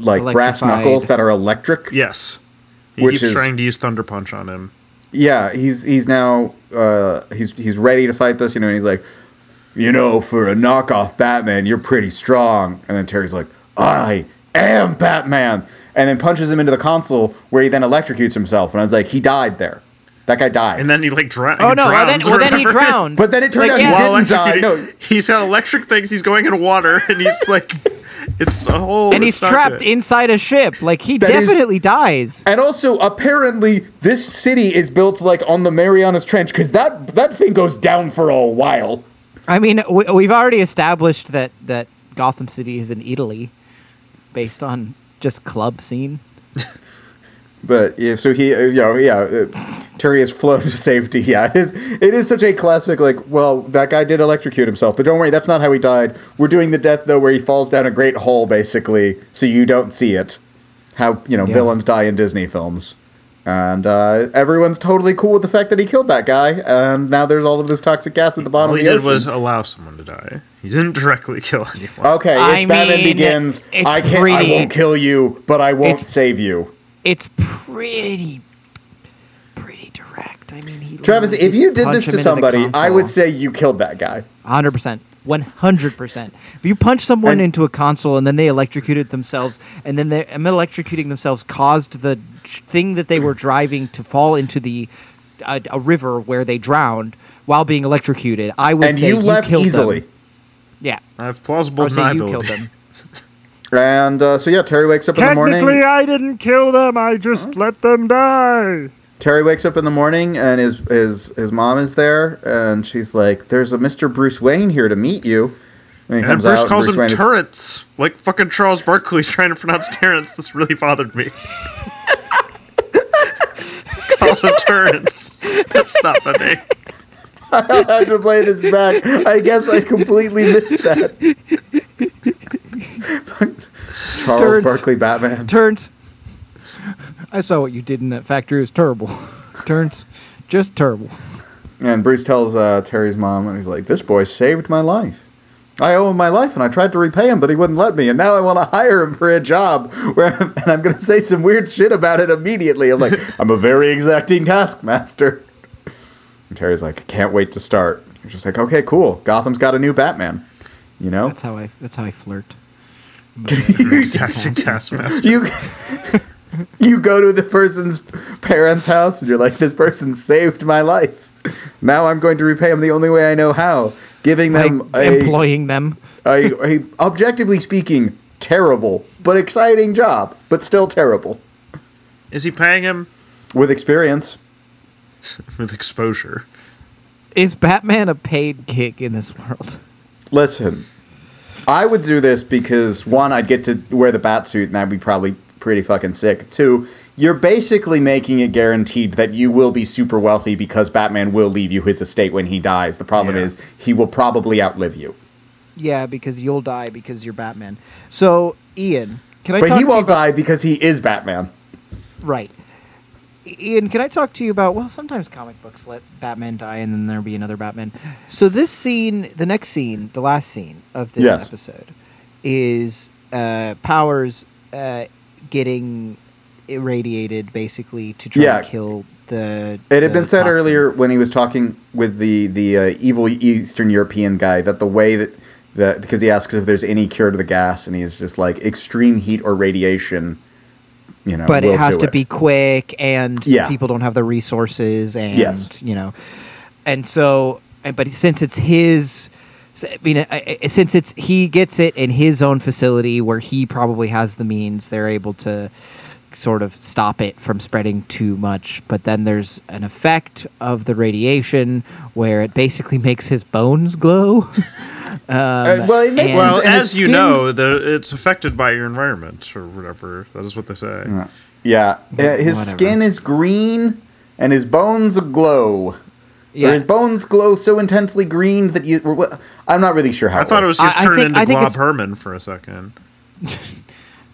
like brass knuckles that are electric Yes. He Which keeps is- trying to use Thunder Punch on him. Yeah he's he's now uh he's he's ready to fight this you know and he's like you know for a knockoff batman you're pretty strong and then terry's like i am batman and then punches him into the console where he then electrocutes himself and i was like he died there that guy died And then he like dra- Oh he no! Well then, well then he drowned. But then it turned Like, out he yeah. While didn't die. No. He's got electric things. He's going in water, and he's like, it's a whole. and he's trapped good. inside a ship. Like he That is- definitely dies. And also, apparently, this city is built like on the Marianas Trench because that that thing goes down for a while. I mean, we, we've already established that that Gotham City is in Italy, based on just club scene. But yeah, so he, uh, you know, yeah, uh, Terry has flown to safety. Yeah, it is. It is such a classic. Like, well, that guy did electrocute himself, but don't worry, that's not how he died. We're doing the death though, where he falls down a great hole, basically, so you don't see it. How you know Yeah. villains die in Disney films, and uh, everyone's totally cool with the fact that he killed that guy. And now there's all of this toxic gas at the bottom All of he did ocean. was allow someone to die. He didn't directly kill anyone. Okay, it's I Batman mean, Begins. it's I can't. I won't kill you, but I won't it's- save you. It's pretty, pretty direct. I mean, he Travis, if you did this to somebody, I would say you killed that guy. 100%. 100%. If you punch someone And- into a console and then they electrocuted themselves, and then they them electrocuting themselves caused the thing that they were driving to fall into the a, a river where they drowned while being electrocuted, I would and say you you left killed easily. Them. Yeah, I have I plausible would say you deniability. killed them. And uh, so yeah, Terry wakes up in the morning. Technically, morning. I didn't kill them. I just let them die. Terry wakes up in the morning, and his his his mom is there, and she's like, "There's a Mr. Bruce Wayne here to meet you." And he And comes Bruce out, calls him Wayne is- turrets, like fucking Charles Barkley's trying to pronounce Terrence. This really bothered me. Called him turrets. That's not the name. I'll have to play this back. I guess I completely missed that. Charles Turns. Barkley Batman. Turns. I saw what you did in that factory. It was terrible. Turns. Just terrible. And Bruce tells uh, Terry's mom, and he's like, "This boy saved my life. I owe him my life, and I tried to repay him, but he wouldn't let me. And now I want to hire him for a job, where, and I'm going to say some weird shit about it immediately. I'm like, I'm a very exacting taskmaster." And Terry's like, "I can't wait to start." You're just like, "Okay, cool. Gotham's got a new Batman." You know, That's how I. That's how I flirt. Exacting taskmaster. you you go to the person's parents' house, and you're like, "This person saved my life. Now I'm going to repay him the only way I know how." Giving them By a employing them. a, a objectively speaking terrible but exciting job, but still terrible Is he paying him with experience. with exposure? Is Batman a paid gig in this world? Listen, I would do this because one, I'd get to wear the bat suit, and that'd be probably pretty fucking sick. Two, you're basically making it guaranteed that you will be super wealthy because Batman will leave you his estate when he dies. The problem Yeah. is he will probably outlive you, Yeah, because you'll die because you're Batman. So, Ian, can I but talk he won't die because he is Batman. Right. Ian, can I talk to you about? Well, sometimes comic books let Batman die and then there be another Batman. So this scene, the next scene, the last scene of this Yes. episode, is uh, Powers uh, getting irradiated basically to try Yeah. to kill the. It had the been said toxin. earlier when he was talking with the the uh, evil Eastern European guy that the way that that because he asks if there's any cure to the gas, and he's just like extreme heat or radiation. You know, but will it has to be quick and Yeah. people don't have the resources and Yes. you know and so but since it's his I mean, since it's he gets it in his own facility where he probably has the means, they're able to sort of stop it from spreading too much. But then there's an effect of the radiation where it basically makes his bones glow. um, Uh, well, it makes and- Well, and as you skin- know, the, it's affected by your environment or whatever. That is what they say. Yeah, Uh, his Whatever. skin is green and his bones glow. yeah. Or his bones glow so intensely green that you. wha- I'm not really sure how. I thought it was I- just I turned think- into I think Glob Herman for a second.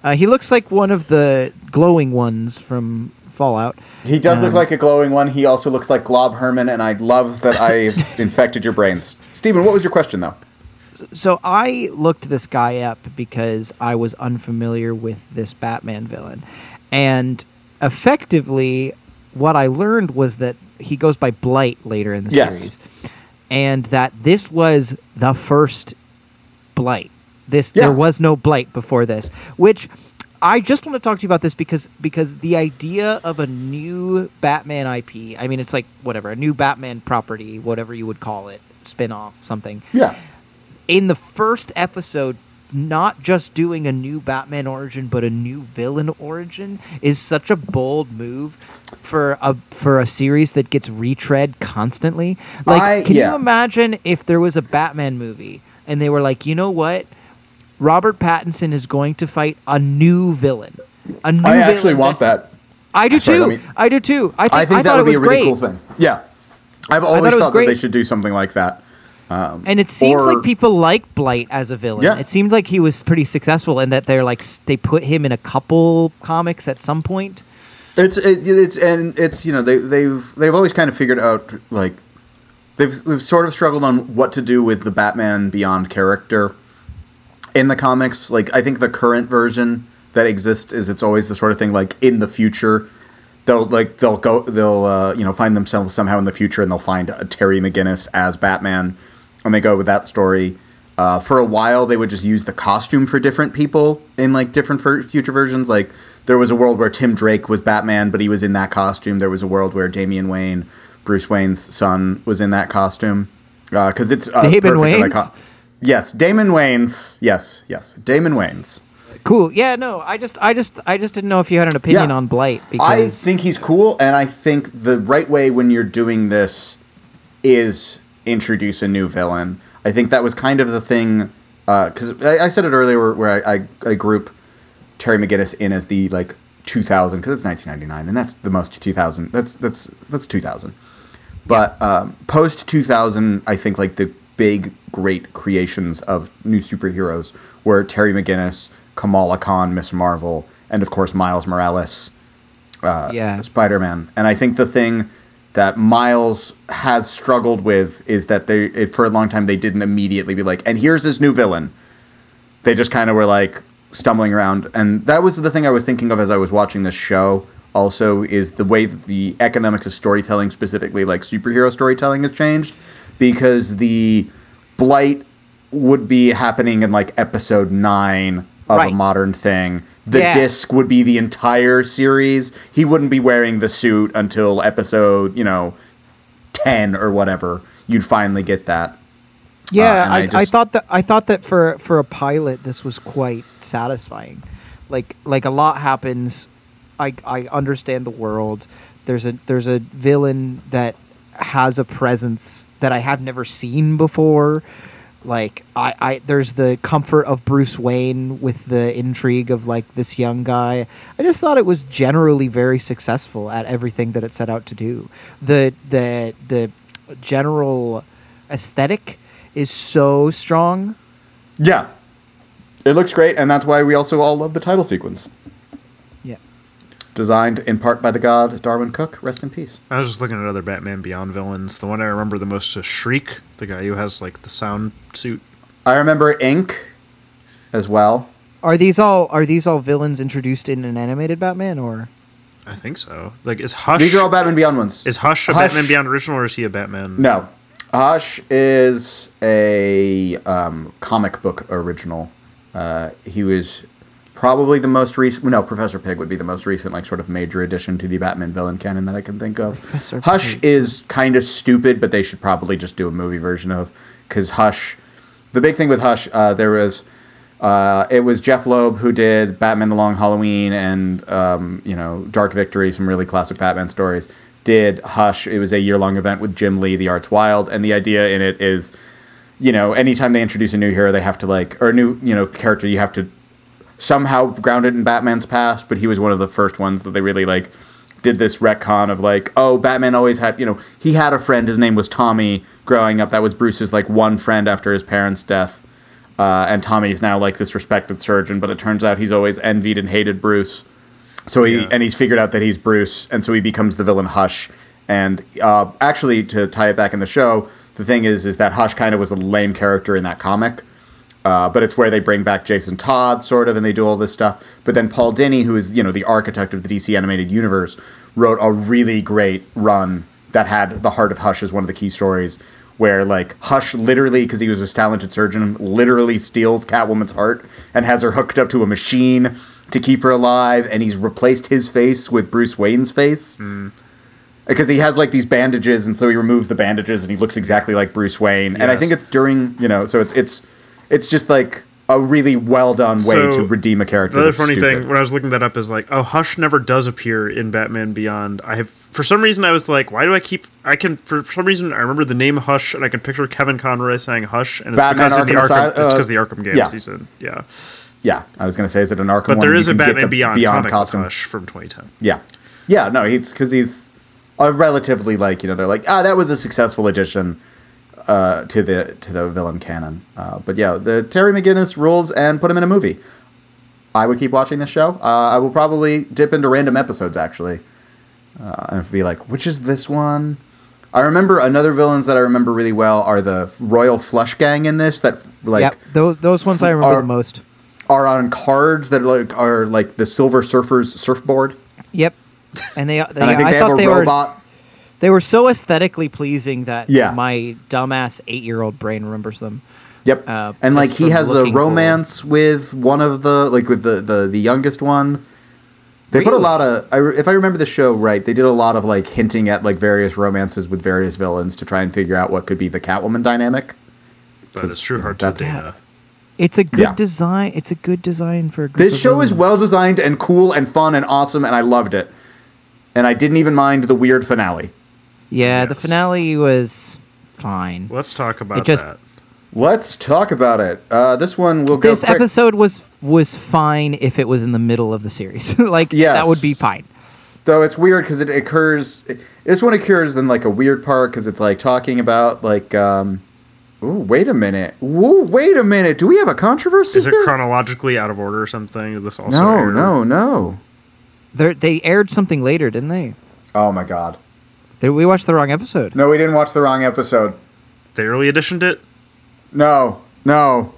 Uh, he looks like one of the glowing ones from Fallout. He does look Um, like a glowing one. He also looks like Glob Herman, and I love that I infected your brains. Stephen, what was your question though? So I looked this guy up because I was unfamiliar with this Batman villain. And effectively, what I learned was that he goes by Blight later in the Yes. series. And that this was the first Blight. This Yeah. there was no Blight before this, which I just want to talk to you about this because because the idea of a new Batman IP, I mean it's like whatever, a new Batman property, whatever you would call it, spin-off, something Yeah. In the first episode not just doing a new batman origin but a new villain origin is such a bold move for a for a series that gets retread constantly like I- can yeah. you imagine if there was a batman movie and they were like you know what robert pattinson is going to fight a new villain a new I actually want that. i do Sorry, too me- i do too i think, I think I that would be a really great cool thing. Yeah. I've always thought that they should do something like that. And it seems Or- like people like Blight as a villain. Yeah. It seems like he was pretty successful, and that they're like they put him in a couple comics at some point. It's it, it's and it's you know they they've they've always kind of figured out like they've they've sort of struggled on what to do with the Batman Beyond character in the comics. Like I think the current version that exists is it's always the sort of thing like in the future they'll like they'll go they'll uh, you know find themselves somehow in the future and they'll find a Terry McGinnis as Batman and they go with that story. Uh, for a while, they would just use the costume for different people in like different future versions. Like there was a world where Tim Drake was Batman, but he was in that costume. There was a world where Damian Wayne, Bruce Wayne's son, was in that costume because it's uh, Damon and icon- Yes, Damon Wayne's. Yes, yes, Damon Wayne's. Cool. Yeah. No. I just, I just, I just didn't know if you had an opinion Yeah. on Blight Because I think he's cool, and I think the right way when you're doing this is introduce a new villain. I think that was kind of the thing because I, I said it earlier where, where I, I, I group Terry McGinnis in as the like 2000 because it's 1999 and that's the most 2000 that's that's that's 2000 but um, post 2000 i think like the big great creations of new superheroes were terry mcginnis kamala khan miss marvel and of course miles morales uh, Yeah. spider-man and i think the thing that miles has struggled with is that they it, for a long time they didn't immediately be like and here's this new villain. They just kind of were like stumbling around. And that was the thing i was thinking of as i was watching this show also is the way that the economics of storytelling specifically like superhero storytelling has changed. Because the blight would be happening in like episode 9 of a modern thing the Yeah. disc would be the entire series he wouldn't be wearing the suit until episode you know 10 or whatever you'd finally get that uh, yeah, and I, I I, thought that I thought that for for a pilot this was quite satisfying. Like like a lot happens. I I understand the world. There's a there's a villain that has a presence that I have never seen before. Like I, I there's the comfort of Bruce Wayne with the intrigue of like this young guy. I just thought it was generally very successful at everything that it set out to do. The the the general aesthetic is so strong. Yeah. It looks great, and that's why we also all love the title sequence. Yeah. designed in part by the god Darwyn Cooke. Rest in peace. I was just looking at other Batman Beyond villains. The one I remember the most is Shriek, the guy who has like the sound suit. I remember Inque as well. Are these all are these all villains introduced in an animated Batman or I think so. Like, is Hush? These are all Batman Beyond ones. Is Hush a Hush- Batman Beyond original, or is he a Batman? No. Hush is a um, comic book original. Uh, he was probably the most recent. No, Professor Pig would be the most recent, like, sort of major addition to the Batman villain canon that I can think of. Professor Hush Pig. is kind of stupid, but they should probably just do a movie version of. Because Hush. The big thing with Hush, uh, there was. Uh, it was Jeph Loeb who did Batman: The Long Halloween and um, you know Dark Victory, some really classic Batman stories. Did Hush? It was a year-long event with Jim Lee, The Arts Wild, and the idea in it is, you know, anytime they introduce a new hero, they have to like or a new you know character, you have to somehow grounded in Batman's past. But he was one of the first ones that they really like did this retcon of like, oh, Batman always had, you know, he had a friend. His name was Tommy. Growing up, that was Bruce's like one friend after his parents' death. Uh, and Tommy's now like this respected surgeon, but it turns out he's always envied and hated Bruce. So he Yeah. and he's figured out that he's Bruce, and so he becomes the villain Hush. And uh, actually, to tie it back in the show, the thing is, is that Hush kind of was a lame character in that comic. Uh, but it's where they bring back Jason Todd, sort of, and they do all this stuff. But then Paul Dini, who is you know the architect of the DC animated universe, wrote a really great run that had the heart of Hush as one of the key stories, where like Hush literally, because he was this talented surgeon, literally steals Catwoman's heart and has her hooked up to a machine to keep her alive, and he's replaced his face with Bruce Wayne's face because he has like these bandages, and so he removes the bandages, and he looks exactly like Bruce Wayne. And I think it's during you know, so it's it's it's just like a really well done way So, to redeem a character. The funny stupid. thing when I was looking that up is like, oh, Hush never does appear in Batman Beyond. I have for some reason I was like, why do I keep? I can for some reason I remember the name Hush and I can picture Kevin Conroy saying Hush and it's Batman because of the Arkham Arkham. Asy- it's uh, because the Arkham games yeah. he's in. Yeah, yeah, I was gonna say, is it an Arkham? but there a can Batman the Beyond, Beyond comic costume. Hush from 2010. Yeah, yeah, no, he's because he's a relatively like you know they're like ah that was a successful addition uh, to the to the villain canon. Uh, but yeah, the Terry McGinnis rules and put him in a movie. I would keep watching this show. Uh, I will probably dip into random episodes actually, uh, and be like, which is this one? I remember another villains that I remember really well are the Royal Flush Gang in this that like yep, those those ones I remember are- the most. are on cards that like are like the Silver Surfers surfboard, Yep. And they, they and I think they have thought a they robot. were they were so aesthetically pleasing that Yeah. my dumbass eight year old brain remembers them. Yep. Uh, and like he has a looking cool. romance with one of the like with the the, the youngest one. They put a lot of I, if I remember the show right, they did a lot of like hinting at like various romances with various villains to try and figure out what could be the Catwoman dynamic. But it's true. Hard to That's- data. It's a good Yeah. design. It's a good design for a group This of show is well designed and cool and fun and awesome and I loved it. And I didn't even mind the weird finale. Yeah, the finale was fine. Let's talk about just- that. Let's talk about it. Uh, this one will go This quick. episode was was fine if it was in the middle of the series. like Yes. that would be fine. Though it's weird because it occurs. This one occurs in like a weird part because it's like talking about like. um Ooh, wait a minute. Ooh, wait a minute. Do we have a controversy Is it here? chronologically out of order or something? This also no, aired? no, no. They they aired something later, didn't they? Oh my god. They, we watched the wrong episode. No, we didn't watch the wrong episode. They early editioned it. No, no.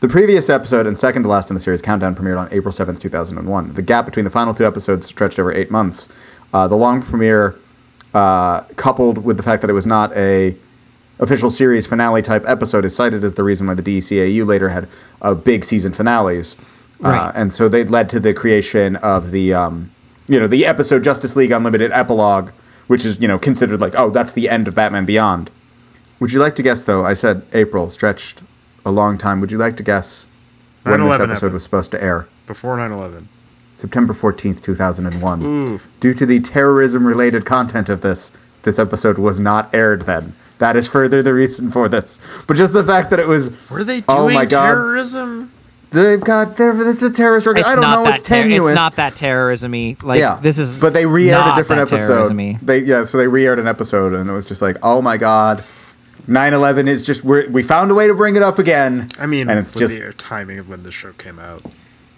The previous episode and second to last in the series, Countdown, premiered on April 7th, 2001. The gap between the final two episodes stretched over eight months. Uh, the long premiere, uh, coupled with the fact that it was not a official series finale type episode, is cited as the reason why the DCAU later had uh, big season finales. Uh, Right. and so they led to the creation of the, um, you know, the episode Justice League Unlimited epilogue, which is, you know, considered like, oh, that's the end of Batman Beyond. Would you like to guess, though? I said April stretched a long time. Would you like to guess when this episode happened. was supposed to air? Before 9/11. September 14th, 2001. Ooh. Due to the terrorism related content of this, this episode was not aired then. That is further the reason for this. But just the fact that it was, Were they oh doing Oh my God. Terrorism? they've got, there, it's a terrorist organ- I don't know, it's ter- tenuous. it's not that terrorism-y. Like yeah, this is. But they re-aired a different episode. terrorism-y. They yeah, so they re-aired an episode, and it was just like, oh my god, 9/11 is just we're, we found a way to bring it up again. I mean, and it's with just the timing of when the show came out.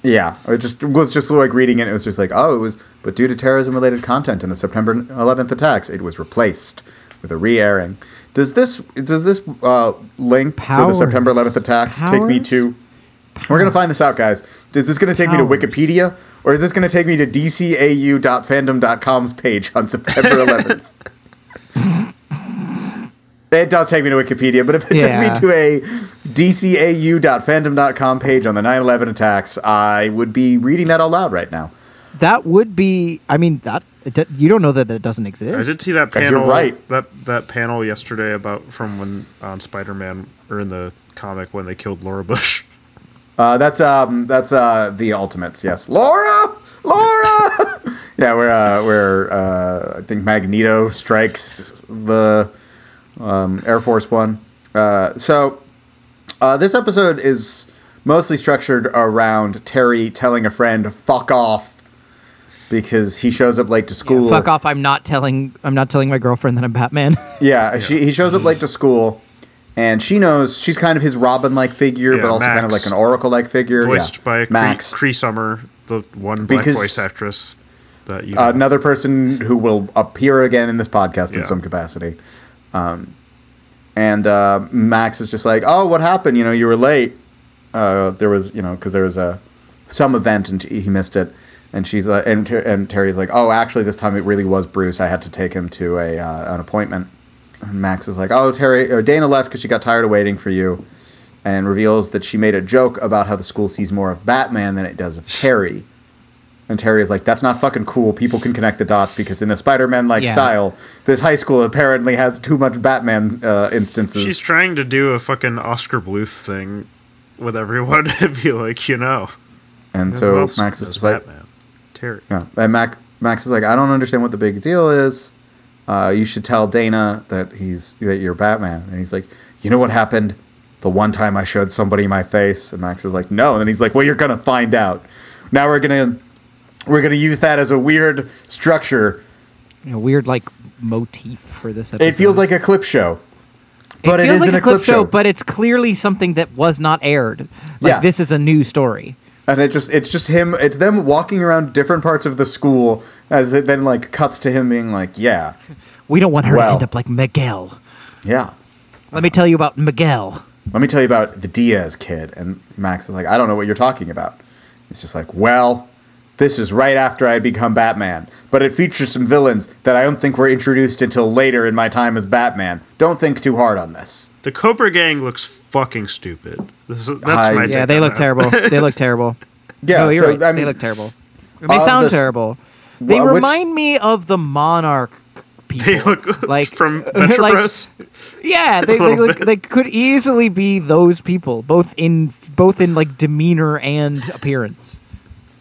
Yeah, it just was just like reading it. It was just like, oh, it was, but due to terrorism-related content in the September 11th attacks, it was replaced with a re-airing. Does this does this uh, link for the September 11th attacks take me to? We're gonna find this out, guys. Is this gonna take me to Wikipedia, or is this gonna take me to dcau.fandom.com's page on September 11th? It does take me to Wikipedia, but if it Yeah. took me to a dcau.fandom.com page on the 9/11 attacks, I would be reading that out loud right now. That would be. I mean, that it do- you don't know that, that it doesn't exist. I did see that You're panel. right. That that panel yesterday about from when on Spider-Man or in the comic when they killed Laura Bush. Uh, that's um, that's uh, the Ultimates. Yes, Laura, Laura. yeah, where uh, where uh, I think Magneto strikes the um, Air Force One. Uh, so uh, this episode is mostly structured around Terry telling a friend "fuck off" because he shows up late to school. Fuck off! I'm not telling. I'm not telling my girlfriend that I'm Batman. Yeah, She, he shows up late to school, and she knows she's kind of his Robin-like figure, Yeah, but also kind of like an Oracle-like figure. voiced yeah. by Max. Cree, Cree Summer, the one black Because- voice actress that you know. another person who will appear again in this podcast in some capacity. Um, and uh, Max is just like, "Oh, what happened? You know, you were late. Uh, there was, you know, because there was a some event and he missed it." And she's like, and, and Terry's like, "Oh, actually, this time it really was Bruce. I had to take him to a uh, an appointment." And Max is like, "Oh, Terry, or Dana left because she got tired of waiting for you." And reveals that she made a joke about how the school sees more of Batman than it does of Terry. And Terry is like, that's not fucking cool. People can connect the dots because in a Spider-Man like Yeah. style, this high school apparently has too much Batman uh, instances. She's trying to do a fucking Oscar Bluth thing with everyone and be like, you know, and who so Max is just like, Batman? Terry. yeah. And Max, Max is like, I don't understand what the big deal is. Uh, you should tell Dana that he's that you're Batman. And he's like, you know what happened? The one time I showed somebody my face, and Max is like, no. And then he's like, well, you're gonna find out. Now we're gonna we're gonna use that as a weird structure. a weird like motif for this episode. It feels like a clip show, but it, feels isn't like a clip, show. but it's clearly something that was not aired. Like Yeah. this is a new story. and it just it's just him it's them walking around different parts of the school as it then like cuts to him being like yeah We don't want her Well. to end up like Miguel. yeah Let me tell you about Miguel. let me tell you about the diaz kid and max is like i don't know what you're talking about it's just like well this is right after i become batman but it features some villains that i don't think were introduced until later in my time as batman don't think too hard on this The Cobra Gang looks fucking stupid. This is, that's I- my Yeah, take they look terrible. they look terrible. yeah no, you're so, right. I mean, they look terrible. They sound this- terrible. They which- remind me of the Monarch people. They look like from Venture like- Bros. Yeah, they, they, look, they could easily be those people, both in both in like demeanor and appearance.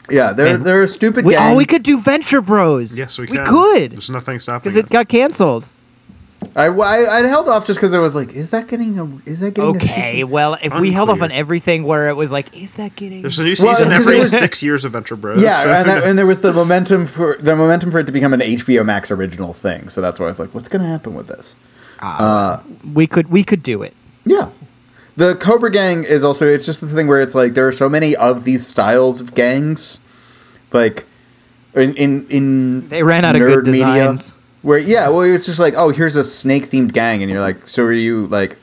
yeah they're And they're a stupid We, oh, gang. oh, we could do Venture Bros. Yes, we We can. could There's nothing stopping because it us. got canceled. I, I, I held off just because I was like, is that getting a is that getting Okay, sequel? well, if we held off on everything where it was like, is that getting? There's a new Well, every was- six years of Venture Bros. Yeah, so and, that, and there was the momentum for the momentum for it to become an HBO Max original thing. So that's why I was like, what's going to happen with this? Uh, we could we could do it. yeah, the Cobra Gang is also it's just the thing where it's like there are so many of these styles of gangs, like in in, in They ran out of good nerd media, designs. Where yeah, well it's just like oh here's a snake themed gang, and you're like so are you like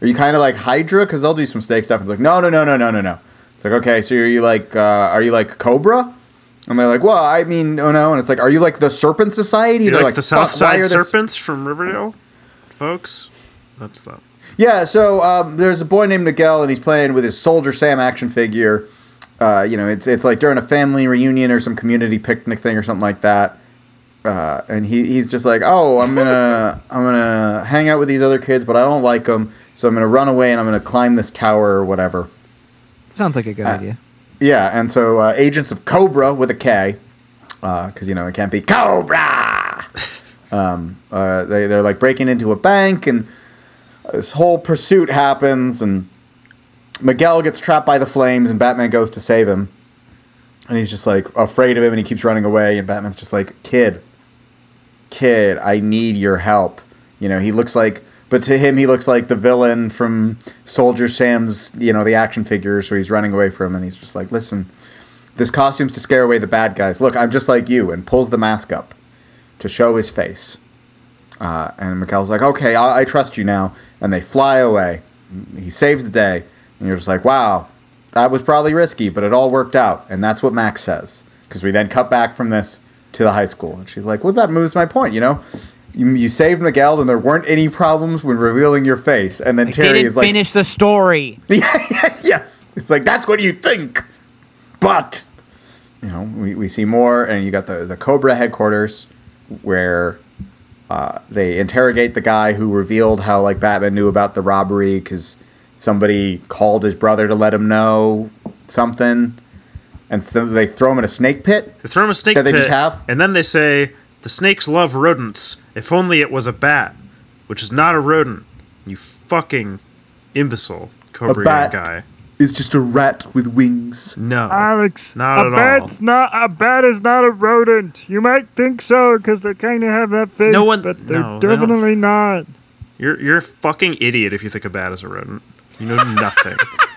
are you kind of like Hydra because they'll do some snake stuff. And It's like no no no no no no no. It's like okay, so are you like uh, are you like Cobra? And they're like, well, I mean, oh no. And it's like, are you like the Serpent Society? You They're like, the "Fuck, South Side Serpents from Riverdale, folks? That's them. Yeah, so um, there's a boy named Miguel, and he's playing with his Soldier Sam action figure. Uh, you know, it's it's like during a family reunion or some community picnic thing or something like that. Uh, and he, he's just like, oh, I'm gonna I'm gonna hang out with these other kids, but I don't like them, so I'm gonna run away and I'm gonna climb this tower or whatever. Sounds like a good Uh, idea. Yeah, and so uh, agents of Cobra with a K, because you know it can't be Cobra. um, uh, they they're like breaking into a bank, and this whole pursuit happens, and Miguel gets trapped by the flames, and Batman goes to save him, and he's just like afraid of him, and he keeps running away, and Batman's just like, kid, kid, I need your help. You know, he looks like. But to him, he looks like the villain from Soldier Sam's, you know, the action figure. So he's running away from him, and he's just like, "Listen, this costume's to scare away the bad guys. Look, I'm just like you, and pulls the mask up to show his face. Uh, and Mikhail's like, okay, I, I trust you now. And they fly away. He saves the day. And you're just like, wow, that was probably risky, but it all worked out. And that's what Max says. Because we then cut back from this to the high school. And she's like, well, that moves my point, you know? You, you saved Miguel, and there weren't any problems when revealing your face. And then I Terry is like, finish the story. yes. It's like, that's what you think. But, you know, we, we see more, and you got the, the Cobra headquarters where uh, they interrogate the guy who revealed how, like, Batman knew about the robbery because somebody called his brother to let him know something. And so they throw him in a snake pit. They throw him a snake That they just have? and then they say the snakes love rodents. If only it was a bat, which is not a rodent. You fucking imbecile, Cobra bat. guy. It's just a rat with wings. No, Alex, Not a at all. bat's not a bat is not a rodent. You might think so because they kind of have that face, No one- but they're no, they definitely not. you're you're a fucking idiot if you think a bat is a rodent. You know nothing.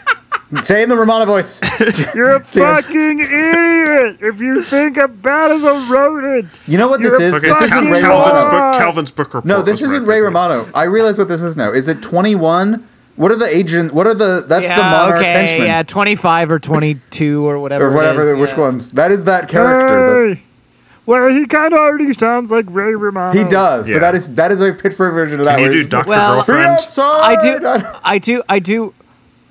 Say in the Romano voice. You're a fucking idiot if you think a bat is a rodent. You know what You're this a is? Okay, This isn't Ray Calvin's Romano. book. Calvin's book report. No, this isn't. Ray Romano. I realize what this is now. Is it 21? What are the agent? What are the? That's the monarch okay, henchman yeah, 25 or 22 or whatever. or whatever. is, which yeah. ones? That is that character. Hey. Well, he kind of already sounds like Ray Romano. he does, Yeah. but that is that is a Pittsburgh version of that. Can you where do Doctor Well, Girlfriend? I do, I do, I do,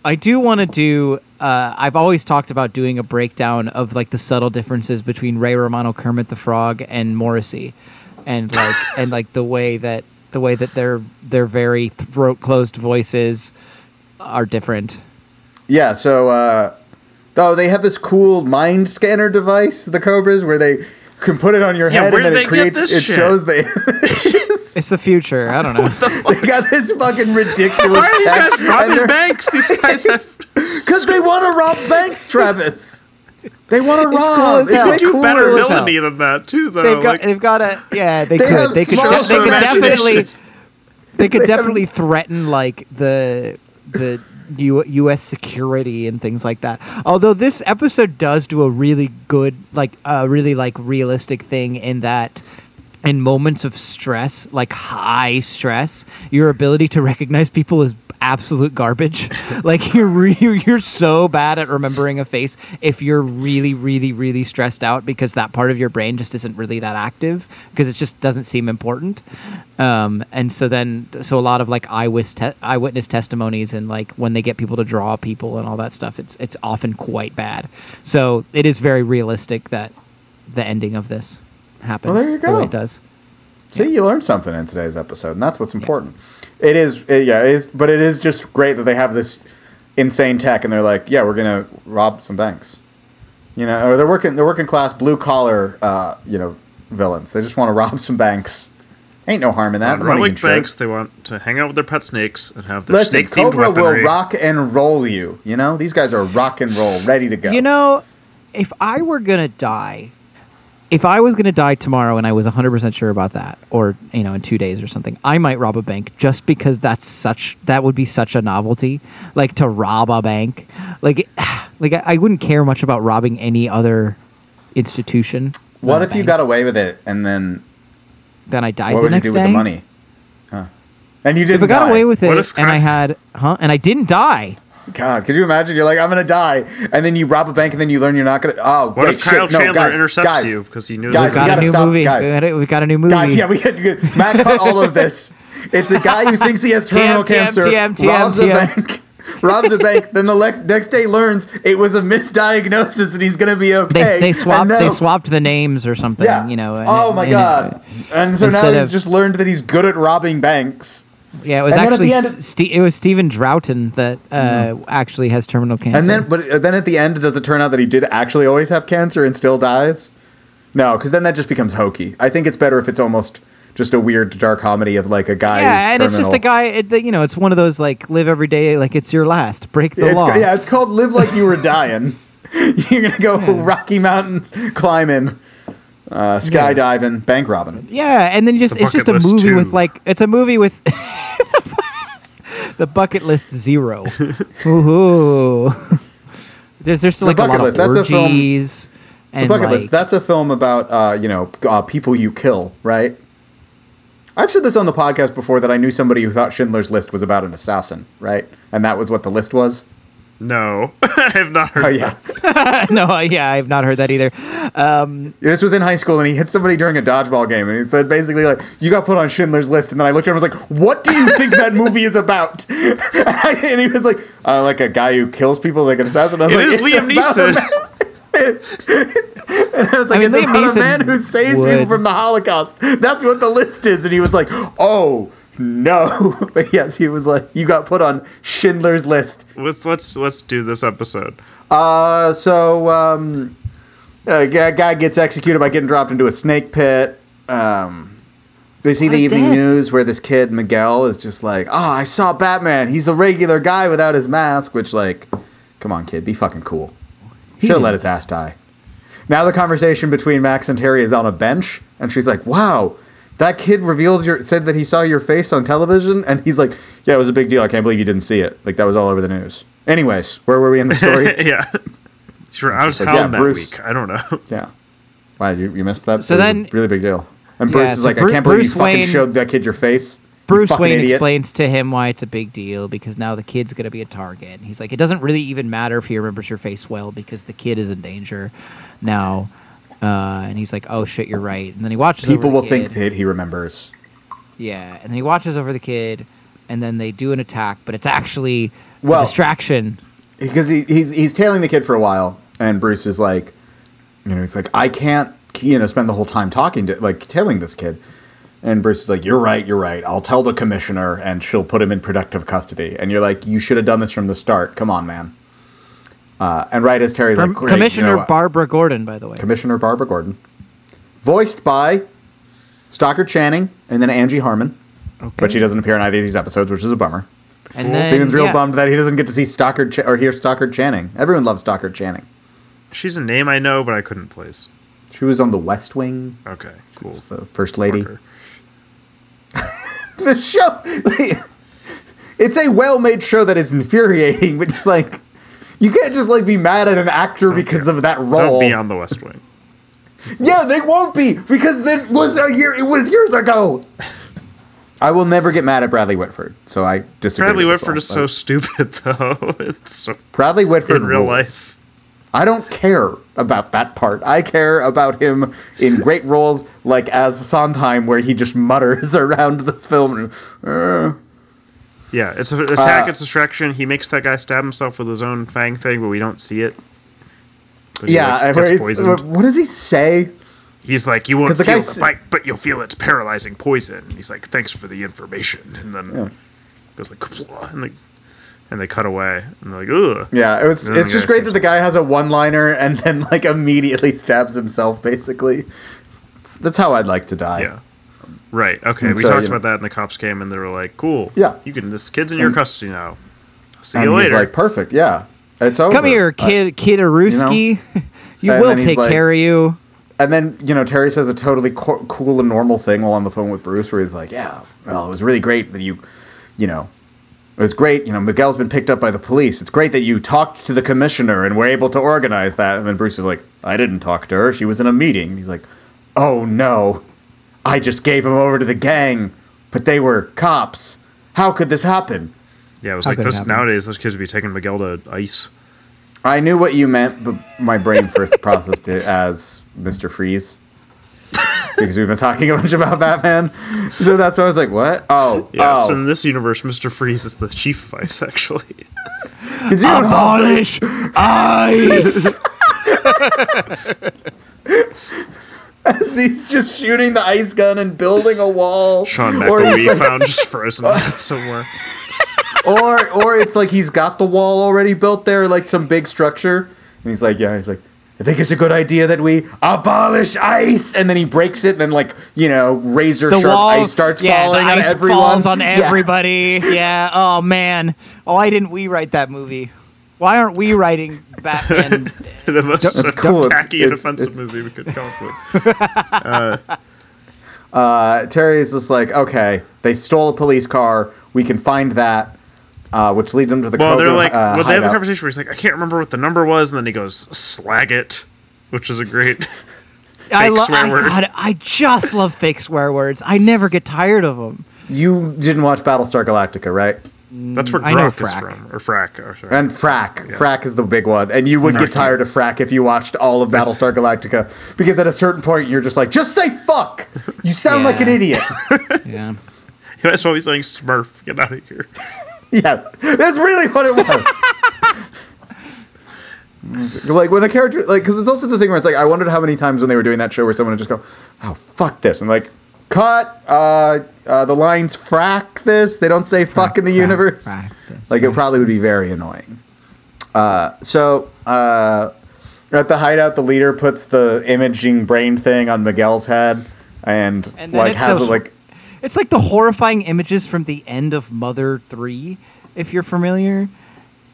I do want to do. Uh, I've always talked about doing a breakdown of like the subtle differences between Ray Romano, Kermit the Frog, and Morrissey, and like and like the way that the way that their their very throat closed voices are different. Yeah. So, uh, oh, they have this cool mind scanner device, the Kobras, where they can put it on your Yeah, head and then it creates. It shit? shows the. It's the future. I don't know. they got this fucking ridiculous. Why are these guys robbing banks? These guys have Because they want to rob banks, Travis. They want to It's cool rob. as it's hell. do cooler. better as villainy than that too, though. they've got Like, they've got a yeah they, They could they could de- they could definitely they could They have- definitely threaten like the the U- U.S. security and things like that. Although this episode does do a really good like a really like realistic thing in that. In moments of stress, like high stress, your ability to recognize people is absolute garbage. like you're re- you're so bad at remembering a face if you're really really really stressed out because that part of your brain just isn't really that active because it just doesn't seem important. Um, and so then so a lot of like eyewitness te- eyewitness testimonies and like when they get people to draw people and all that stuff, it's it's often quite bad. So it is very realistic that the ending of this happens Well, there you the way go. it does. See, you learned something in today's episode, and that's what's important. It is, it, yeah, it is, but it is just great that they have this insane tech, and they're like, yeah, we're gonna rob some banks, you know, or they're working, they're working class blue collar, uh, you know, villains. They just want to rob some banks. Ain't no harm in that. on The money rolling can churn. banks, they want to hang out with their pet snakes and have their Listen, snake themed Kobra weaponry. will rock and roll you. You know, these guys are rock and roll, ready to go. You know, if I were gonna die, if I was gonna die tomorrow and I was 100% sure about that, or you know, in two days or something, I might rob a bank just because that's such that would be such a novelty, like to rob a bank. Like, like I, I wouldn't care much about robbing any other institution. what than a if you got away with it, and then Then I died what would you do day. with the money? Huh. And you didn't. If I got die. away with it and I had, huh? And I didn't die. God, could you imagine? You're like, I'm gonna die, and then you rob a bank, and then you learn you're not gonna. Oh, What wait, if Kyle shit, no, Chandler guys, intercepts guys, you because he knew Guys, We've that we got a new stop, movie. guys. We got, a, we got a new movie. Guys, yeah, we had good. Matt cut all of this. It's a guy who thinks he has terminal TM, cancer, TM, TM, robs a TM. bank, robs a bank. Then the next next day learns it was a misdiagnosis, and he's gonna be okay. they, they swapped now- they swapped the names or something. Yeah. You know. Oh and- oh my and- god. And so now he's of- just learned that he's good at robbing banks. Yeah, it was And actually the end- S- it was Stephen Droughton that uh, actually has terminal cancer. And then, but then at the end, does it turn out that he did actually always have cancer and still dies? No, because then that just becomes hokey. I think it's better if it's almost just a weird dark comedy of like a guy. yeah, and it's just a guy. It, you know, it's one of those like live every day like it's your last. Break the It's, law. yeah, it's called "Live Like You Were Dying." You're gonna go Rocky Mountains climbing, uh, skydiving, bank robbing. Yeah, and then you just The it's just a Bucket List movie two. with like it's a movie with the bucket list zero. Ooh. There's there's The like a Bucket lot List, of that's a film- orgies. The and Bucket like, List. That's a film about uh, you know uh, people you kill, right? I've said this on the podcast before that I knew somebody who thought Schindler's List was about an assassin, right? And that was what the list was. No, I have not heard. Oh yeah, no, yeah, I've not heard that either. Um, this was in high school, and he hit somebody during a dodgeball game, and he said basically like, "You got put on Schindler's List," and then I looked at him and was like, "What do you think that movie is about?" and he was like, uh, "Like a guy who kills people like an assassin." I was It like, is "It's Liam Neeson. and I was like, I mean, it's Liam about Neeson a man who saves would- people from the Holocaust. That's what the list is. And he was like, oh, no. But yes, he was like, you got put on Schindler's List. Let's let's let's do this episode. Uh, so, um, a guy guy gets executed by getting dropped into a snake pit. Um, they see the a evening death. news where this kid, Miguel, is just like, oh, I saw Batman. He's a regular guy without his mask, which, like, come on, kid, be fucking cool. Should have let his ass die. Now the conversation between Max and Terry is on a bench, and she's like, "Wow, that kid revealed your said that he saw your face on television," and he's like, "Yeah, it was a big deal. I can't believe you didn't see it. Like that was all over the news." Anyways, where were we in the story? yeah. Sure, I was like, held yeah, that Bruce. week. I don't know. yeah. Why you, you missed that? So It was a then- really big deal. And Yeah, Bruce is so like, Bru- "I can't believe Bruce you fucking Wayne- showed that kid your face." Bruce fucking Wayne idiot." explains to him why it's a big deal because now the kid's going to be a target. He's like, it doesn't really even matter if he remembers your face well because the kid is in danger now. Uh, and he's like, oh shit, you're right. And then he watches. People will think that he remembers. Yeah, and then he watches over the kid, and then they do an attack, but it's actually Well- a distraction. because he, he's he's tailing the kid for a while, and Bruce is like, you know, he's like, I can't, you know, spend the whole time talking to like tailing this kid, and Bruce is like, you're right, you're right. I'll tell the commissioner, and she'll put him in productive custody. And you're like, you should have done this from the start. Come on, man. Uh, and right as Terry's Com- like, "Great, Commissioner you know, Barbara Gordon, by the way. Commissioner Barbara Gordon, voiced by Stockard Channing and then Angie Harmon, okay. but she doesn't appear in either of these episodes, which is a bummer. And then, Steven's real yeah. bummed that he doesn't get to see Stockard Ch- or hear Stockard Channing. Everyone loves Stockard Channing. She's a name I know, but I couldn't place. She was on The West Wing, Okay, cool. the First Lady. The show, it's a well-made show that is infuriating, but like, you can't just like be mad at an actor because care. of that role. Don't be on the West Wing. Yeah, they won't be because that was a year. It was years ago. I will never get mad at Bradley Whitford, so I disagree. Bradley Whitford is so stupid, though. It's so, Bradley Whitford in real rules. life. I don't care about that part. I care about him in great roles like as Sondheim, where he just mutters around this film. Uh, Yeah, it's an attack. Uh, it's distraction. He makes that guy stab himself with his own fang thing, but we don't see it. But yeah, like, and gets where he's- poisoned. what does he say? He's like, you won't the feel the bite, but you'll feel its paralyzing poison. And he's like, thanks for the information. And then Yeah. goes like, and they and they cut away, and they're like, ugh. Yeah, it was. It's just great that the guy has a one-liner and then like immediately stabs himself. Basically, It's- that's how I'd like to die. Yeah. Right. Okay. And we so, talked you know- about that, and the cops came, and they were like, "Cool. Yeah. You can. This kid's in your And- custody now. See and you he's later." like, perfect. Yeah, it's over. Come here, Uh, kid, kid Aruski. You, And will take like- care of you. And then, you know, Terry says a totally co- cool and normal thing while on the phone with Bruce, where he's like, yeah, well, it was really great that you, you know, it was great. You know, Miguel's been picked up by the police. It's great that you talked to the commissioner and were able to organize that. And then Bruce is like, I didn't talk to her. She was in a meeting. He's like, oh no, I just gave him over to the gang, but they were cops. How could this happen? yeah, it was How like could it this. happen? Nowadays, those kids would be taking Miguel to ice. I knew what you meant, but my brain first processed it as Mr. Freeze. because we've been talking a bunch about Batman. So that's why I was like, what? Oh, Yes. oh. In this universe, Mister Freeze is the chief of ice. Actually, Did you know- Abolish ice. as he's just shooting the ice gun and building a wall. Sean or, McAwee like- found just frozen map somewhere. or or it's like he's got the wall already built there, like some big structure. And he's like, yeah, he's like, I think it's a good idea that we abolish ice. And then he breaks it, and then like you know, razor the sharp wall ice starts yeah, falling the on ice everyone. falls on Yeah. everybody. Yeah. Oh man. Oh, why didn't we write that movie? Why aren't we writing Batman? the most That's cool. It's- tacky and offensive it's- movie we could come up with. Uh, is just like, okay, they stole a police car. We can find that. uh, which leads him to the Well, Kobra, they're like, uh, well, they have a conversation where he's like, I can't remember what the number was, and then he goes, slag it, which is a great. I fake love. swear word. I just love fake swear words. I never get tired of them. You didn't watch Battlestar Galactica, right? That's where I know Grok is frak. from, or frak. Or sorry. And frak. Yeah. Frak is the big one. And you would get tired of frak if you watched all of Battlestar Galactica. Because at a certain point, you're just like, just say fuck! You sound like an idiot. Yeah. You might as well be saying Smurf. Get out of here. yeah, that's really what it was. like when a character, like, because it's also the thing where it's like, I wondered how many times when they were doing that show where someone would just go, oh, fuck this. And like, cut, uh, uh, the lines frak this. They don't say fuck in the Frak, universe. frak this, Like it probably would be very annoying. Uh, so uh, at the hideout, the leader puts the imaging brain thing on Miguel's head, and, And then like has those- it like It's like the horrifying images from the end of Mother 3, if you're familiar.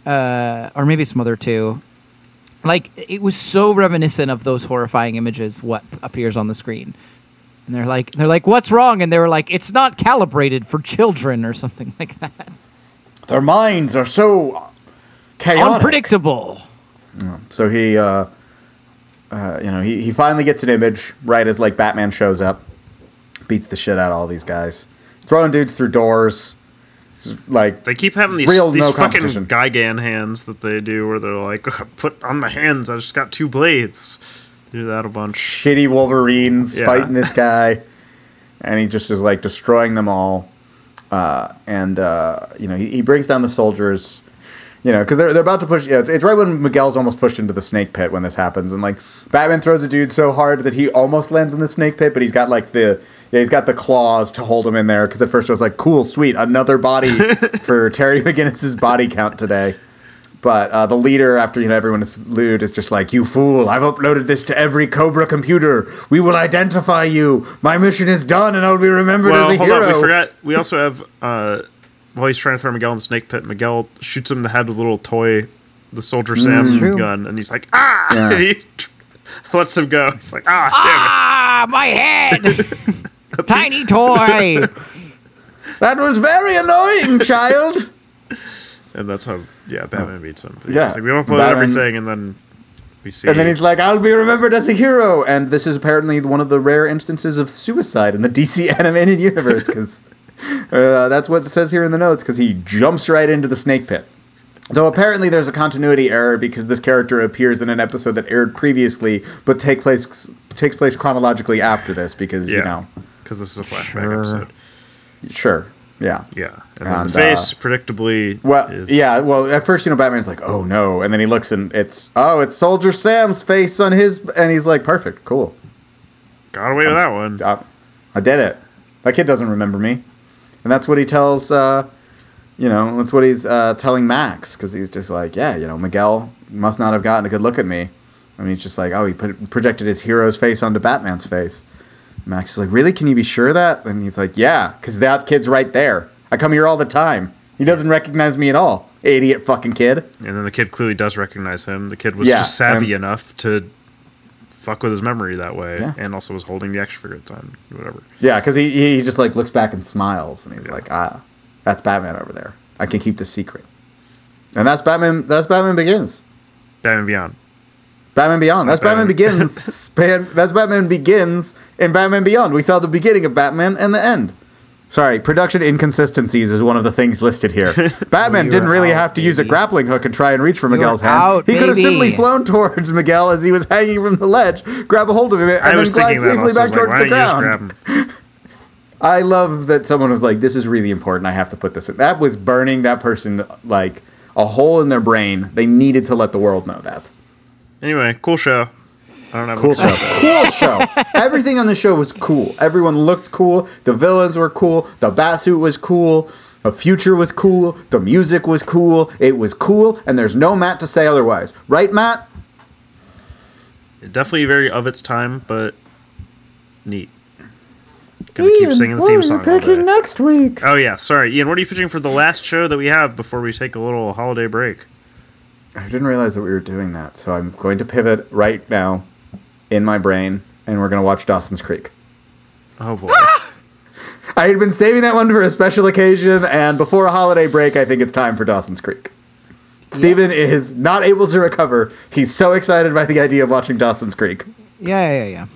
Uh, or maybe it's Mother 2. Like, it was so reminiscent of those horrifying images, what appears on the screen. And they're like, they're like, what's wrong? And they were like, it's not calibrated for children or something like that. their minds are so chaotic. Unpredictable. So he, uh, uh, you know, he, he finally gets an image right as like Batman shows up, beats the shit out of all these guys, throwing dudes through doors, like They keep having these Real these no fucking competition. Gigan hands that they do, where they're like, "Put on my hands. I just got two blades." Do that a bunch. shitty Wolverines Yeah. fighting this guy, and he just is like destroying them all. Uh, and uh, you know, he, he brings down the soldiers. You know, because they're, they're about to push. Yeah, it's, it's right when Miguel's almost pushed into the snake pit when this happens, and like Batman throws a dude so hard that he almost lands in the snake pit, but he's got like the yeah, he's got the claws to hold him in there. Because at first I was like, cool, sweet, another body for Terry McGinnis's body count today. But uh, the leader, after you know everyone is lewd, is just like, "You fool! I've uploaded this to every Kobra computer. We will identify you. My mission is done, and I'll be remembered Well, as a hold hero." on. We forgot. We also have. Uh, while he's trying to throw Miguel in the snake pit, Miguel shoots him in the head with a little toy, the Soldier Sam True. gun, and he's like, "Ah!" Yeah. And he lets him go. He's like, "Ah, Ah, my head! Tiny toy! That was very annoying, child. Damn it!" And that's how, yeah, Batman beats him. But Yeah. it's like, we Batman- everything, and then we see. and then he's like, "I'll be remembered as a hero." And this is apparently one of the rare instances of suicide in the DC animated universe, because uh, that's what it says here in the notes. Because he jumps right into the snake pit. Though apparently there's a continuity error because this character appears in an episode that aired previously, but take place takes place chronologically after this. Because you know, because this is a flashback Sure. episode. sure, yeah. Yeah, and And, the face, uh, predictably, Well, is, yeah. Well, at first, you know, Batman's like, "Oh no," and then he looks and it's, "Oh, it's Soldier Sam's face on his," and he's like, "Perfect, cool, got away with that one. I, I did it." That kid doesn't remember me, and that's what he tells. Uh, you know, that's what he's uh, telling Max because he's just like, "Yeah, you know, Miguel must not have gotten a good look at me." I mean, he's just like, "Oh, he put, projected his hero's face onto Batman's face." Max is like, "Really? Can you be sure of that?" And he's like, "Yeah, because that kid's right there. I come here all the time. He doesn't recognize me at all. Idiot fucking kid." And then the kid clearly does recognize him. The kid was Yeah, just savvy and- enough to fuck with his memory that way, Yeah. and also was holding the action figure at the time. Whatever. Yeah, because he, he just like looks back and smiles, and he's Yeah. like, "Ah, that's Batman over there. I can keep the secret." And that's Batman. That's Batman Begins. Batman Beyond. Batman Beyond. That's not Batman Begins. Ban- that's Batman Begins in Batman Beyond. We saw the beginning of Batman and the end. Sorry, production inconsistencies is one of the things listed here. Batman didn't really out, have to use a grappling hook and try and reach for You Miguel's hand. out, he could have simply flown towards Miguel as he was hanging from the ledge, grab a hold of him, and I then glide safely back like, towards the don't you just ground. I love that someone was like, "This is really important. I have to put this." in. That was burning that person like a hole in their brain. They needed to let the world know that. Anyway, cool show. I don't have Cool show. cool show. Everything on the show was cool. Everyone looked cool. The villains were cool. The batsuit was cool. The future was cool. The music was cool. It was cool, and there's no Matt to say otherwise. Right, Matt? Definitely very of its time, but neat. Gonna keep singing the theme song. all day. next week? Oh yeah, sorry, Ian. What are you pitching for the last show that we have before we take a little holiday break? I didn't realize that we were doing that, so I'm going to pivot right now in my brain, and we're going to watch Dawson's Creek. Oh boy. I I had been saving that one for a special occasion, and before a holiday break, I think it's time for Dawson's Creek. Steven is not able to recover. He's so excited by the idea of watching Dawson's Creek. Yeah, yeah, yeah.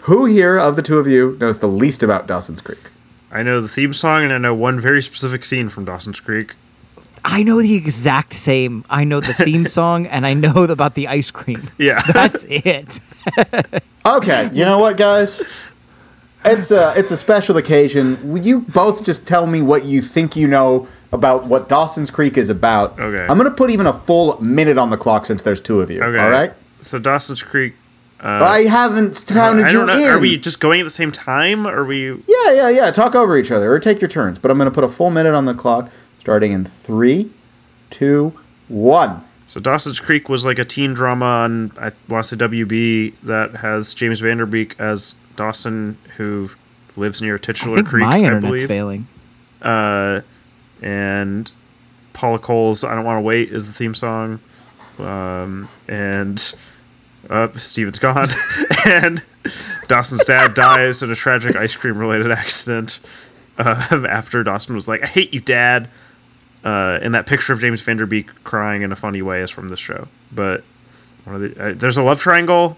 Who here of the two of you knows the least about Dawson's Creek? I know the theme song and I know one very specific scene from Dawson's Creek. I know the exact same. I know the theme song and I know about the ice cream. Yeah. That's it. Okay, you know what, guys? It's a it's a special occasion. Will you both just tell me what you think you know about what Dawson's Creek is about? Okay. I'm gonna put even a full minute on the clock since there's two of you. Okay. All right. So Dawson's Creek. Uh, I haven't counted I you don't know. in. Are we just going at the same time? Are we? Yeah, yeah, yeah. Talk over each other or take your turns. But I'm gonna put a full minute on the clock, starting in three, two, one. So Dawson's Creek was like a teen drama on I want to say WB that has James Van Der Beek as Dawson who lives near Titular I Titular think Creek, my I internet's believe. failing. Uh, and Paula Cole's "I Don't Want to Wait" is the theme song, um, and uh, Steven's gone, and Dawson's dad dies in a tragic ice cream related accident. Uh, after Dawson was like, "I hate you, Dad," uh, and that picture of James Van Der Beek crying in a funny way is from this show. But one of the, uh, there's a love triangle.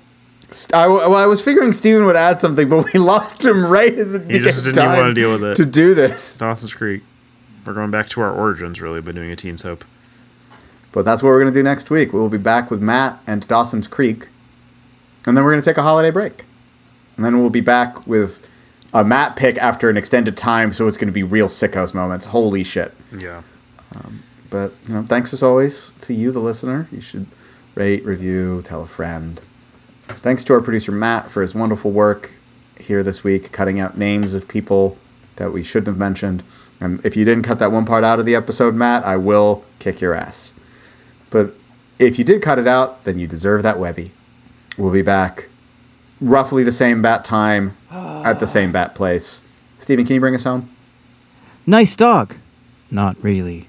I, well, I was figuring Steven would add something, but we lost him right as it He just didn't even want to deal with it. to do this. Dawson's Creek. We're going back to our origins, really, by doing a teen soap. But that's what we're going to do next week. We'll be back with Matt and Dawson's Creek. And then we're going to take a holiday break. And then we'll be back with a Matt pick after an extended time, so it's going to be real sickos moments. Holy shit. Yeah. Um, but, you know, thanks as always to you, the listener. You should rate, review, tell a friend. Thanks to our producer, Matt, for his wonderful work here this week, cutting out names of people that we shouldn't have mentioned. And if you didn't cut that one part out of the episode, Matt, I will kick your ass. But if you did cut it out, then you deserve that Webby. We'll be back roughly the same bat time at the same bat place. Steven, can you bring us home? Nice dog. Not really.